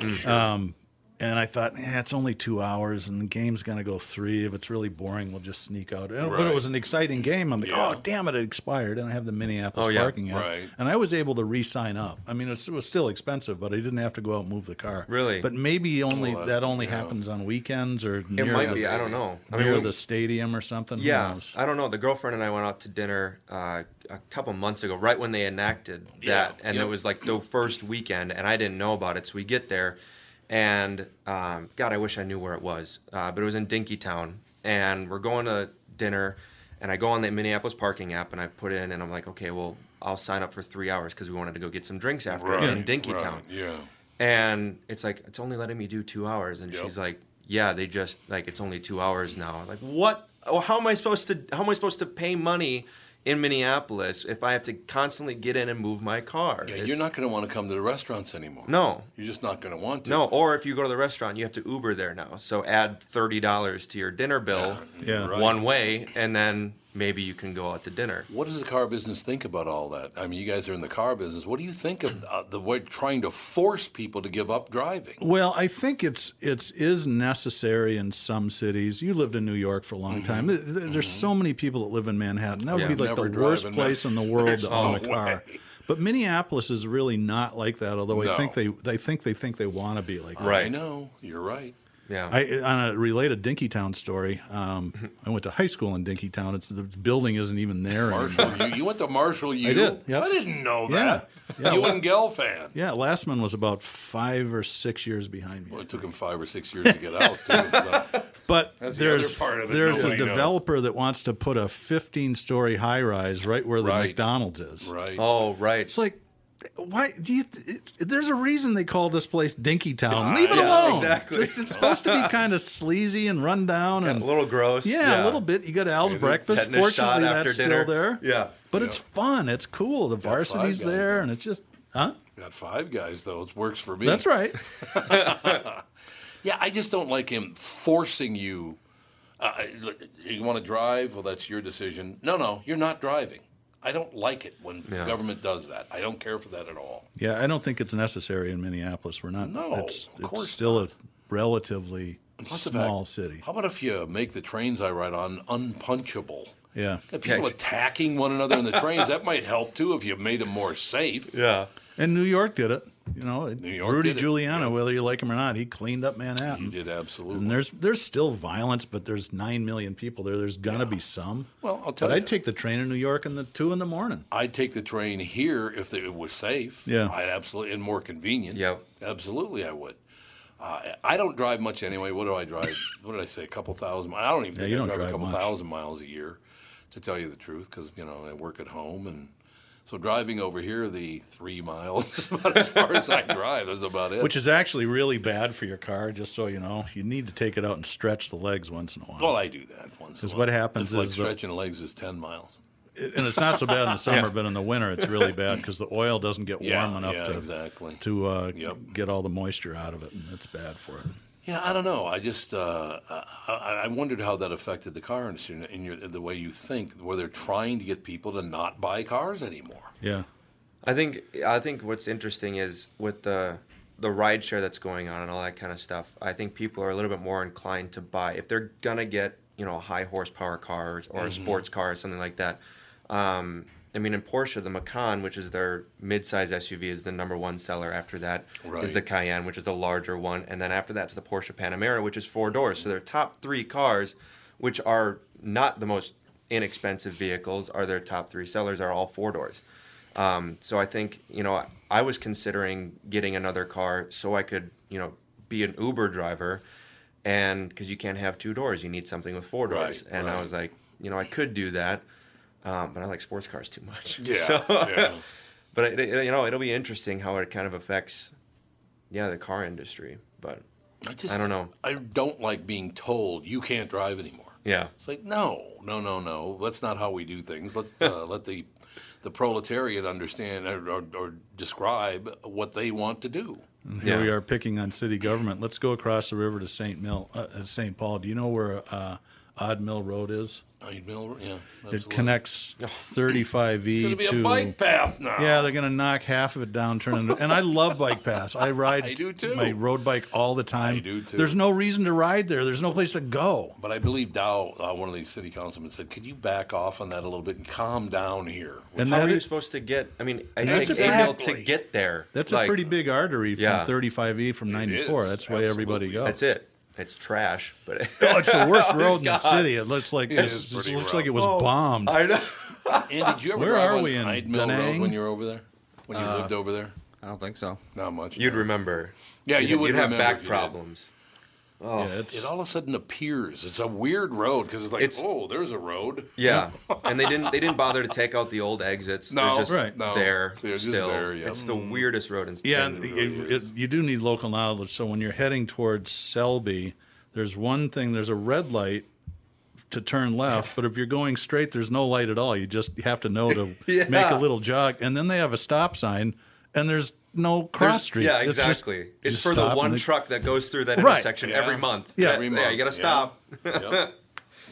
[SPEAKER 1] Mm,
[SPEAKER 2] Um, and I thought, eh, it's only two hours, and the game's going to go three. If it's really boring, we'll just sneak out. And- But it was an exciting game. I'm like,
[SPEAKER 1] Yeah.
[SPEAKER 2] oh, damn it, it expired. And I have the Minneapolis
[SPEAKER 3] Oh, yeah.
[SPEAKER 2] parking lot.
[SPEAKER 1] Right.
[SPEAKER 2] And I was able to re sign up. I mean, it was, it was still expensive, but I didn't have to go out and move the car.
[SPEAKER 3] Really?
[SPEAKER 2] But maybe only
[SPEAKER 1] Oh,
[SPEAKER 2] that only
[SPEAKER 1] yeah.
[SPEAKER 2] happens on weekends or
[SPEAKER 3] It
[SPEAKER 2] near
[SPEAKER 3] might
[SPEAKER 2] the,
[SPEAKER 3] be. I don't know. I
[SPEAKER 2] near
[SPEAKER 3] when-
[SPEAKER 2] the stadium or something.
[SPEAKER 3] Yeah? I don't know. The girlfriend and I went out to dinner uh, a couple months ago, right when they enacted that, and it was like the first weekend, and I didn't know about it. So we get there, and um, God, I wish I knew where it was, uh, but it was in Dinkytown, and we're going to dinner, and I go on the Minneapolis parking app, and I put in, and I'm like, okay, well, I'll sign up for three hours because we wanted to go get some drinks after
[SPEAKER 1] right,
[SPEAKER 3] in Dinkytown.
[SPEAKER 1] right, Yeah.
[SPEAKER 3] And it's like it's only letting me do two hours, and
[SPEAKER 1] Yep.
[SPEAKER 3] she's like, "Yeah, they just like it's only two hours now." I'm like, what? Oh, how am I supposed to? How am I supposed to pay money in Minneapolis if I have to constantly get in and move my car?
[SPEAKER 1] Yeah,
[SPEAKER 3] It's-
[SPEAKER 1] you're not going to want to come to the restaurants anymore.
[SPEAKER 3] No,
[SPEAKER 1] You're just not going to want to.
[SPEAKER 3] no. Or if you go to the restaurant, you have to Uber there now. So add thirty dollars to your dinner bill,
[SPEAKER 2] Yeah.
[SPEAKER 1] Right.
[SPEAKER 3] one way, and then maybe you can go out to dinner.
[SPEAKER 1] What does the car business think about all that? I mean, you guys are in the car business. What do you think of uh, the way trying to force people to give up driving?
[SPEAKER 2] Well, I think it's it's is necessary in some cities. You lived in New York for a long time. There- there- There's so many people that live in Manhattan. That would
[SPEAKER 3] Yeah.
[SPEAKER 2] be like the worst place in the world
[SPEAKER 1] There's
[SPEAKER 2] to own a car.
[SPEAKER 1] way.
[SPEAKER 2] But Minneapolis is really not like that. Although I think they they think they think they want to be like that.
[SPEAKER 1] I know. You're right.
[SPEAKER 3] Yeah.
[SPEAKER 2] I, on a related Dinkytown story, um, I went to high school in Dinkytown. It's the building isn't even there
[SPEAKER 1] Marshall,
[SPEAKER 2] anymore.
[SPEAKER 1] you, you went to Marshall U?
[SPEAKER 2] did, yep.
[SPEAKER 1] I didn't know that.
[SPEAKER 2] Yeah.
[SPEAKER 1] You and Gell fan.
[SPEAKER 2] Yeah, Lastman was about five or six years behind me.
[SPEAKER 1] Well, it took him five or six years to get out, too. so.
[SPEAKER 2] But
[SPEAKER 1] That's the other
[SPEAKER 2] there's
[SPEAKER 1] part of it
[SPEAKER 2] there's a
[SPEAKER 1] nobody knows.
[SPEAKER 2] developer that wants to put a 15 story high rise right where the
[SPEAKER 1] Right.
[SPEAKER 2] McDonald's is.
[SPEAKER 1] Right.
[SPEAKER 3] oh, right.
[SPEAKER 2] It's like, why do you? It, there's a reason they call this place Dinky Town.
[SPEAKER 1] Yeah,
[SPEAKER 2] Leave it
[SPEAKER 3] yeah,
[SPEAKER 2] alone.
[SPEAKER 3] exactly.
[SPEAKER 2] Just, it's supposed to be kind of sleazy and run down and
[SPEAKER 3] a little gross.
[SPEAKER 2] yeah, a little bit. You got Al's
[SPEAKER 1] Yeah,
[SPEAKER 2] breakfast. Fortunately, that's
[SPEAKER 3] dinner.
[SPEAKER 2] still there.
[SPEAKER 3] Yeah.
[SPEAKER 2] but it's fun. It's cool. The varsity's there,
[SPEAKER 1] there.
[SPEAKER 2] and it's just, huh?
[SPEAKER 1] Got five guys, though. It works for me.
[SPEAKER 2] That's right.
[SPEAKER 1] Yeah, I just don't like him forcing you. Uh, you want to drive? Well, that's your decision. No, no, you're not driving. I don't like it when
[SPEAKER 3] Yeah.
[SPEAKER 1] government does that. I don't care for that at all.
[SPEAKER 2] Yeah, I don't think it's necessary in Minneapolis. We're not.
[SPEAKER 1] No,
[SPEAKER 2] it's,
[SPEAKER 1] of
[SPEAKER 2] it's
[SPEAKER 1] course
[SPEAKER 2] still a relatively
[SPEAKER 1] Plus
[SPEAKER 2] small
[SPEAKER 1] fact-
[SPEAKER 2] city.
[SPEAKER 1] How about if you make the trains I ride on unpunchable?
[SPEAKER 2] Yeah.
[SPEAKER 1] If people attacking one another in the trains, that might help too if you made them more safe.
[SPEAKER 3] Yeah.
[SPEAKER 2] And New York did it. You know,
[SPEAKER 1] York
[SPEAKER 2] Rudy
[SPEAKER 1] did it,
[SPEAKER 2] Giuliani, whether you like him or not, he cleaned up Manhattan.
[SPEAKER 1] He did absolutely.
[SPEAKER 2] And there's there's still violence, but there's nine million people there. There's gonna be some.
[SPEAKER 1] Well, I'll tell
[SPEAKER 2] but
[SPEAKER 1] you.
[SPEAKER 2] I'd take the train in New York in the two in the morning.
[SPEAKER 1] I'd take the train here if it was safe.
[SPEAKER 2] Yeah.
[SPEAKER 1] I'd absolutely and more convenient.
[SPEAKER 3] Yeah,
[SPEAKER 1] Absolutely, I would. Uh, I don't drive much anyway. What do I drive? what did I say? A couple thousand. mi- I don't even
[SPEAKER 2] Yeah,
[SPEAKER 1] think
[SPEAKER 2] you
[SPEAKER 1] I
[SPEAKER 2] don't
[SPEAKER 1] drive,
[SPEAKER 2] drive
[SPEAKER 1] a couple
[SPEAKER 2] much.
[SPEAKER 1] thousand miles a year, to tell you the truth, because you know I work at home and. So driving over here, the three miles, about as far as I drive, that's about it.
[SPEAKER 2] Which is actually really bad for your car, just so you know. You need to take it out and stretch the legs once in a while.
[SPEAKER 1] well, I do that once. in a
[SPEAKER 2] Because what happens
[SPEAKER 1] it's like
[SPEAKER 2] is the-
[SPEAKER 1] stretching legs is ten miles.
[SPEAKER 2] and it's not so bad in the summer,
[SPEAKER 1] Yeah.
[SPEAKER 2] but in the winter it's really bad because the oil doesn't get warm
[SPEAKER 1] Yeah,
[SPEAKER 2] enough
[SPEAKER 1] yeah,
[SPEAKER 2] to
[SPEAKER 1] exactly.
[SPEAKER 2] to uh,
[SPEAKER 1] Yep.
[SPEAKER 2] get all the moisture out of it, and it's bad for it.
[SPEAKER 1] Yeah, I don't know. I just uh, I, I wondered how that affected the car industry in- in your, the way you think, where they're trying to get people to not buy cars anymore.
[SPEAKER 2] Yeah.
[SPEAKER 3] I think I think what's interesting is with the the ride share that's going on and all that kind of stuff. I think people are a little bit more inclined to buy if they're gonna get you know a high horsepower car or a
[SPEAKER 1] Mhm.
[SPEAKER 3] sports car or something like that. Um, I mean, in Porsche, the Macan, which is their mid-size SUV, is the number one seller. After that is
[SPEAKER 1] Right.
[SPEAKER 3] the Cayenne, which is the larger one, and then after that's the Porsche Panamera, which is four doors. So their top three cars, which are not the most inexpensive vehicles, are their top three sellers are all four doors. Um, so I think you know I was considering getting another car so I could you know be an Uber driver, and because you can't have two doors, you need something with four doors.
[SPEAKER 1] Right,
[SPEAKER 3] and I was like, you know, I could do that, um, but I like sports cars too much.
[SPEAKER 1] Yeah,
[SPEAKER 3] So,
[SPEAKER 1] yeah.
[SPEAKER 3] but it, it- you know, it'll be interesting how it kind of affects, yeah, the car industry. But
[SPEAKER 1] I just
[SPEAKER 3] I don't know.
[SPEAKER 1] I don't like being told you can't drive anymore.
[SPEAKER 3] Yeah.
[SPEAKER 1] It's like no, no, no, no. That's not how we do things. Let's uh, let the the proletariat understand or, or, or describe what they want to do.
[SPEAKER 2] And Here we are picking on city government. Let's go across the river to St. Mill, uh, uh, St. Paul. Do you know where uh, Ayd Mill Road is?
[SPEAKER 1] Ayd Mill, yeah,
[SPEAKER 2] It connects 35E
[SPEAKER 1] It's gonna be a bike path now.
[SPEAKER 2] Yeah, they're going to knock half of it down, turn it. And I love bike paths. I ride
[SPEAKER 1] I do too.
[SPEAKER 2] my road bike all the time.
[SPEAKER 1] I do too.
[SPEAKER 2] There's no reason to ride there. There's no place to go.
[SPEAKER 1] But I believe Thao, uh, one of these city councilmen, said, "Could you back off on that a little bit and calm down here?"
[SPEAKER 2] And
[SPEAKER 3] how are you
[SPEAKER 2] is-
[SPEAKER 3] supposed to get? I mean, it
[SPEAKER 2] That's
[SPEAKER 3] takes
[SPEAKER 2] a
[SPEAKER 3] a mil to get there.
[SPEAKER 2] That's
[SPEAKER 3] Like,
[SPEAKER 2] a pretty big artery from
[SPEAKER 3] Yeah.
[SPEAKER 2] 35E from 94. That's why everybody goes.
[SPEAKER 3] That's it. It's trash, but
[SPEAKER 2] Oh, it's the worst road in the
[SPEAKER 3] God.
[SPEAKER 2] city. It looks like
[SPEAKER 1] It
[SPEAKER 2] this,
[SPEAKER 1] is
[SPEAKER 2] this looks
[SPEAKER 1] rough.
[SPEAKER 2] like it was
[SPEAKER 3] Oh,
[SPEAKER 2] bombed.
[SPEAKER 3] I know.
[SPEAKER 1] And did you ever
[SPEAKER 2] Where
[SPEAKER 1] drive
[SPEAKER 2] are
[SPEAKER 1] on
[SPEAKER 2] we in
[SPEAKER 1] Ayd Mill Road when you were over there? When you
[SPEAKER 7] Uh,
[SPEAKER 1] lived over there?
[SPEAKER 7] I don't think so.
[SPEAKER 1] Not much.
[SPEAKER 3] You'd
[SPEAKER 1] no.
[SPEAKER 3] remember.
[SPEAKER 1] Yeah, you
[SPEAKER 3] You'd- You'd have back
[SPEAKER 1] you did.
[SPEAKER 3] problems. Oh,
[SPEAKER 2] yeah, it's
[SPEAKER 1] It all of a sudden appears. It's a weird road because it's like,
[SPEAKER 3] It's-
[SPEAKER 1] oh, there's a road.
[SPEAKER 3] Yeah, and they didn't they didn't bother to take out the old exits.
[SPEAKER 1] No,
[SPEAKER 3] They're just
[SPEAKER 2] Right.
[SPEAKER 1] no.
[SPEAKER 3] there
[SPEAKER 1] They're just
[SPEAKER 3] still.
[SPEAKER 1] there, yeah.
[SPEAKER 3] It's the weirdest road in
[SPEAKER 2] Yeah,
[SPEAKER 3] in-
[SPEAKER 2] and
[SPEAKER 1] really
[SPEAKER 2] it,
[SPEAKER 1] is.
[SPEAKER 2] it, you do need local knowledge. So when you're heading towards Selby, there's one thing. There's a red light to turn left, but if you're going straight, there's no light at all. You just have to know to
[SPEAKER 3] Yeah.
[SPEAKER 2] make a little jog, and then they have a stop sign, and there's no cross
[SPEAKER 3] There's-
[SPEAKER 2] street.
[SPEAKER 3] Yeah,
[SPEAKER 2] It's just-
[SPEAKER 3] exactly. it's
[SPEAKER 2] just
[SPEAKER 3] for the one
[SPEAKER 2] and they-
[SPEAKER 3] truck that goes through that
[SPEAKER 2] Right.
[SPEAKER 3] intersection
[SPEAKER 1] Yeah.
[SPEAKER 3] every month.
[SPEAKER 2] Yeah.
[SPEAKER 3] That-
[SPEAKER 1] Every
[SPEAKER 3] yeah,
[SPEAKER 1] month,
[SPEAKER 3] you got to
[SPEAKER 1] yeah.
[SPEAKER 3] stop.
[SPEAKER 1] Yep.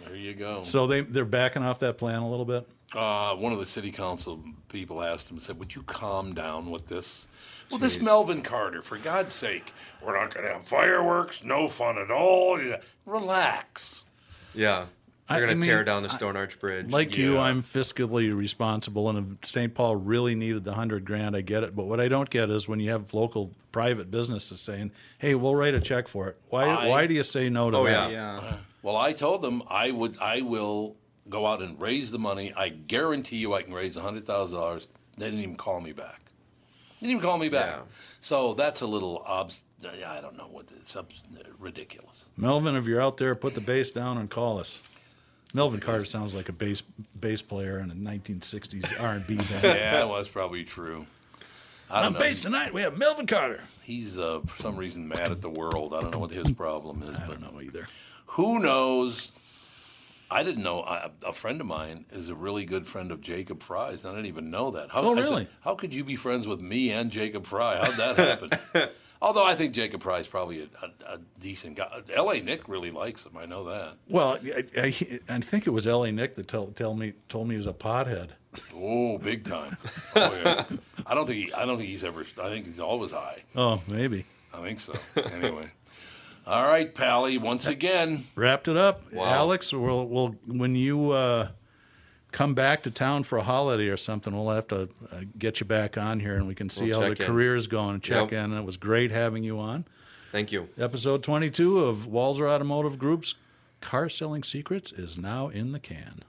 [SPEAKER 1] There you go.
[SPEAKER 2] So they they're backing off that plan a little bit.
[SPEAKER 1] Uh, one of the city council people asked him, and said, "Would you calm down with this?" Well, this Melvin Carter, for God's sake, we're not going to have fireworks, no fun at all. Relax.
[SPEAKER 3] Yeah,
[SPEAKER 2] I-
[SPEAKER 3] they're
[SPEAKER 2] I
[SPEAKER 3] gonna tear down the Stone Arch Bridge.
[SPEAKER 2] Like you, I'm fiscally responsible, and if St. Paul really needed the hundred grand, I get it. But what I don't get is when you have local private businesses saying, "Hey, we'll write a check for it." Why?
[SPEAKER 1] I-
[SPEAKER 2] why do you say no to
[SPEAKER 3] Oh,
[SPEAKER 2] that?
[SPEAKER 3] yeah.
[SPEAKER 7] Yeah.
[SPEAKER 1] Well, I told them I would. I will go out and raise the money. I guarantee you, I can raise hundred thousand dollars. They didn't even call me back. They didn't even call me back.
[SPEAKER 3] Yeah.
[SPEAKER 1] So that's a little obs. I don't know what it's obs- ridiculous.
[SPEAKER 2] Melvin, if you're out there, put the bass down and call us. Melvin Carter sounds like a bass bass player in a 1960s R&B band.
[SPEAKER 1] yeah, well, that's probably true. I don't
[SPEAKER 2] On
[SPEAKER 1] know.
[SPEAKER 2] bass tonight, we have Melvin Carter.
[SPEAKER 1] He's uh, for some reason mad at the world. I don't know what his problem is,
[SPEAKER 2] I
[SPEAKER 1] but
[SPEAKER 2] don't know either.
[SPEAKER 1] who knows? I didn't know. I, a friend of mine is a really good friend of Jacob Fry's. and I didn't even know that. How,
[SPEAKER 2] Oh,
[SPEAKER 1] I said,
[SPEAKER 2] really?
[SPEAKER 1] how could you be friends with me and Jacob Fry? How'd that happen? Although I think Jacob Fry's probably a, a, a decent guy. L.A. Nick really likes him. I know that.
[SPEAKER 2] Well, I, I, I think it was L.A. Nick that told, tell me told me he was a pothead.
[SPEAKER 1] Oh, big time. Oh, yeah. I don't think he, I don't think he's ever. I think he's always high.
[SPEAKER 2] Oh, maybe.
[SPEAKER 1] I think so. Anyway, All right, Pally. Once again,
[SPEAKER 2] Wrapped it up,
[SPEAKER 1] Wow.
[SPEAKER 2] Alex. We'll, we'll when you uh, come back to town for a holiday or something, we'll have to uh, get you back on here and we can see
[SPEAKER 3] We'll
[SPEAKER 2] how the
[SPEAKER 3] in.
[SPEAKER 2] career is going. and Check
[SPEAKER 3] Yep.
[SPEAKER 2] in. It was great having you on.
[SPEAKER 3] Thank you.
[SPEAKER 2] Episode 22 of Walser Automotive Group's Car Selling Secrets is now in the can.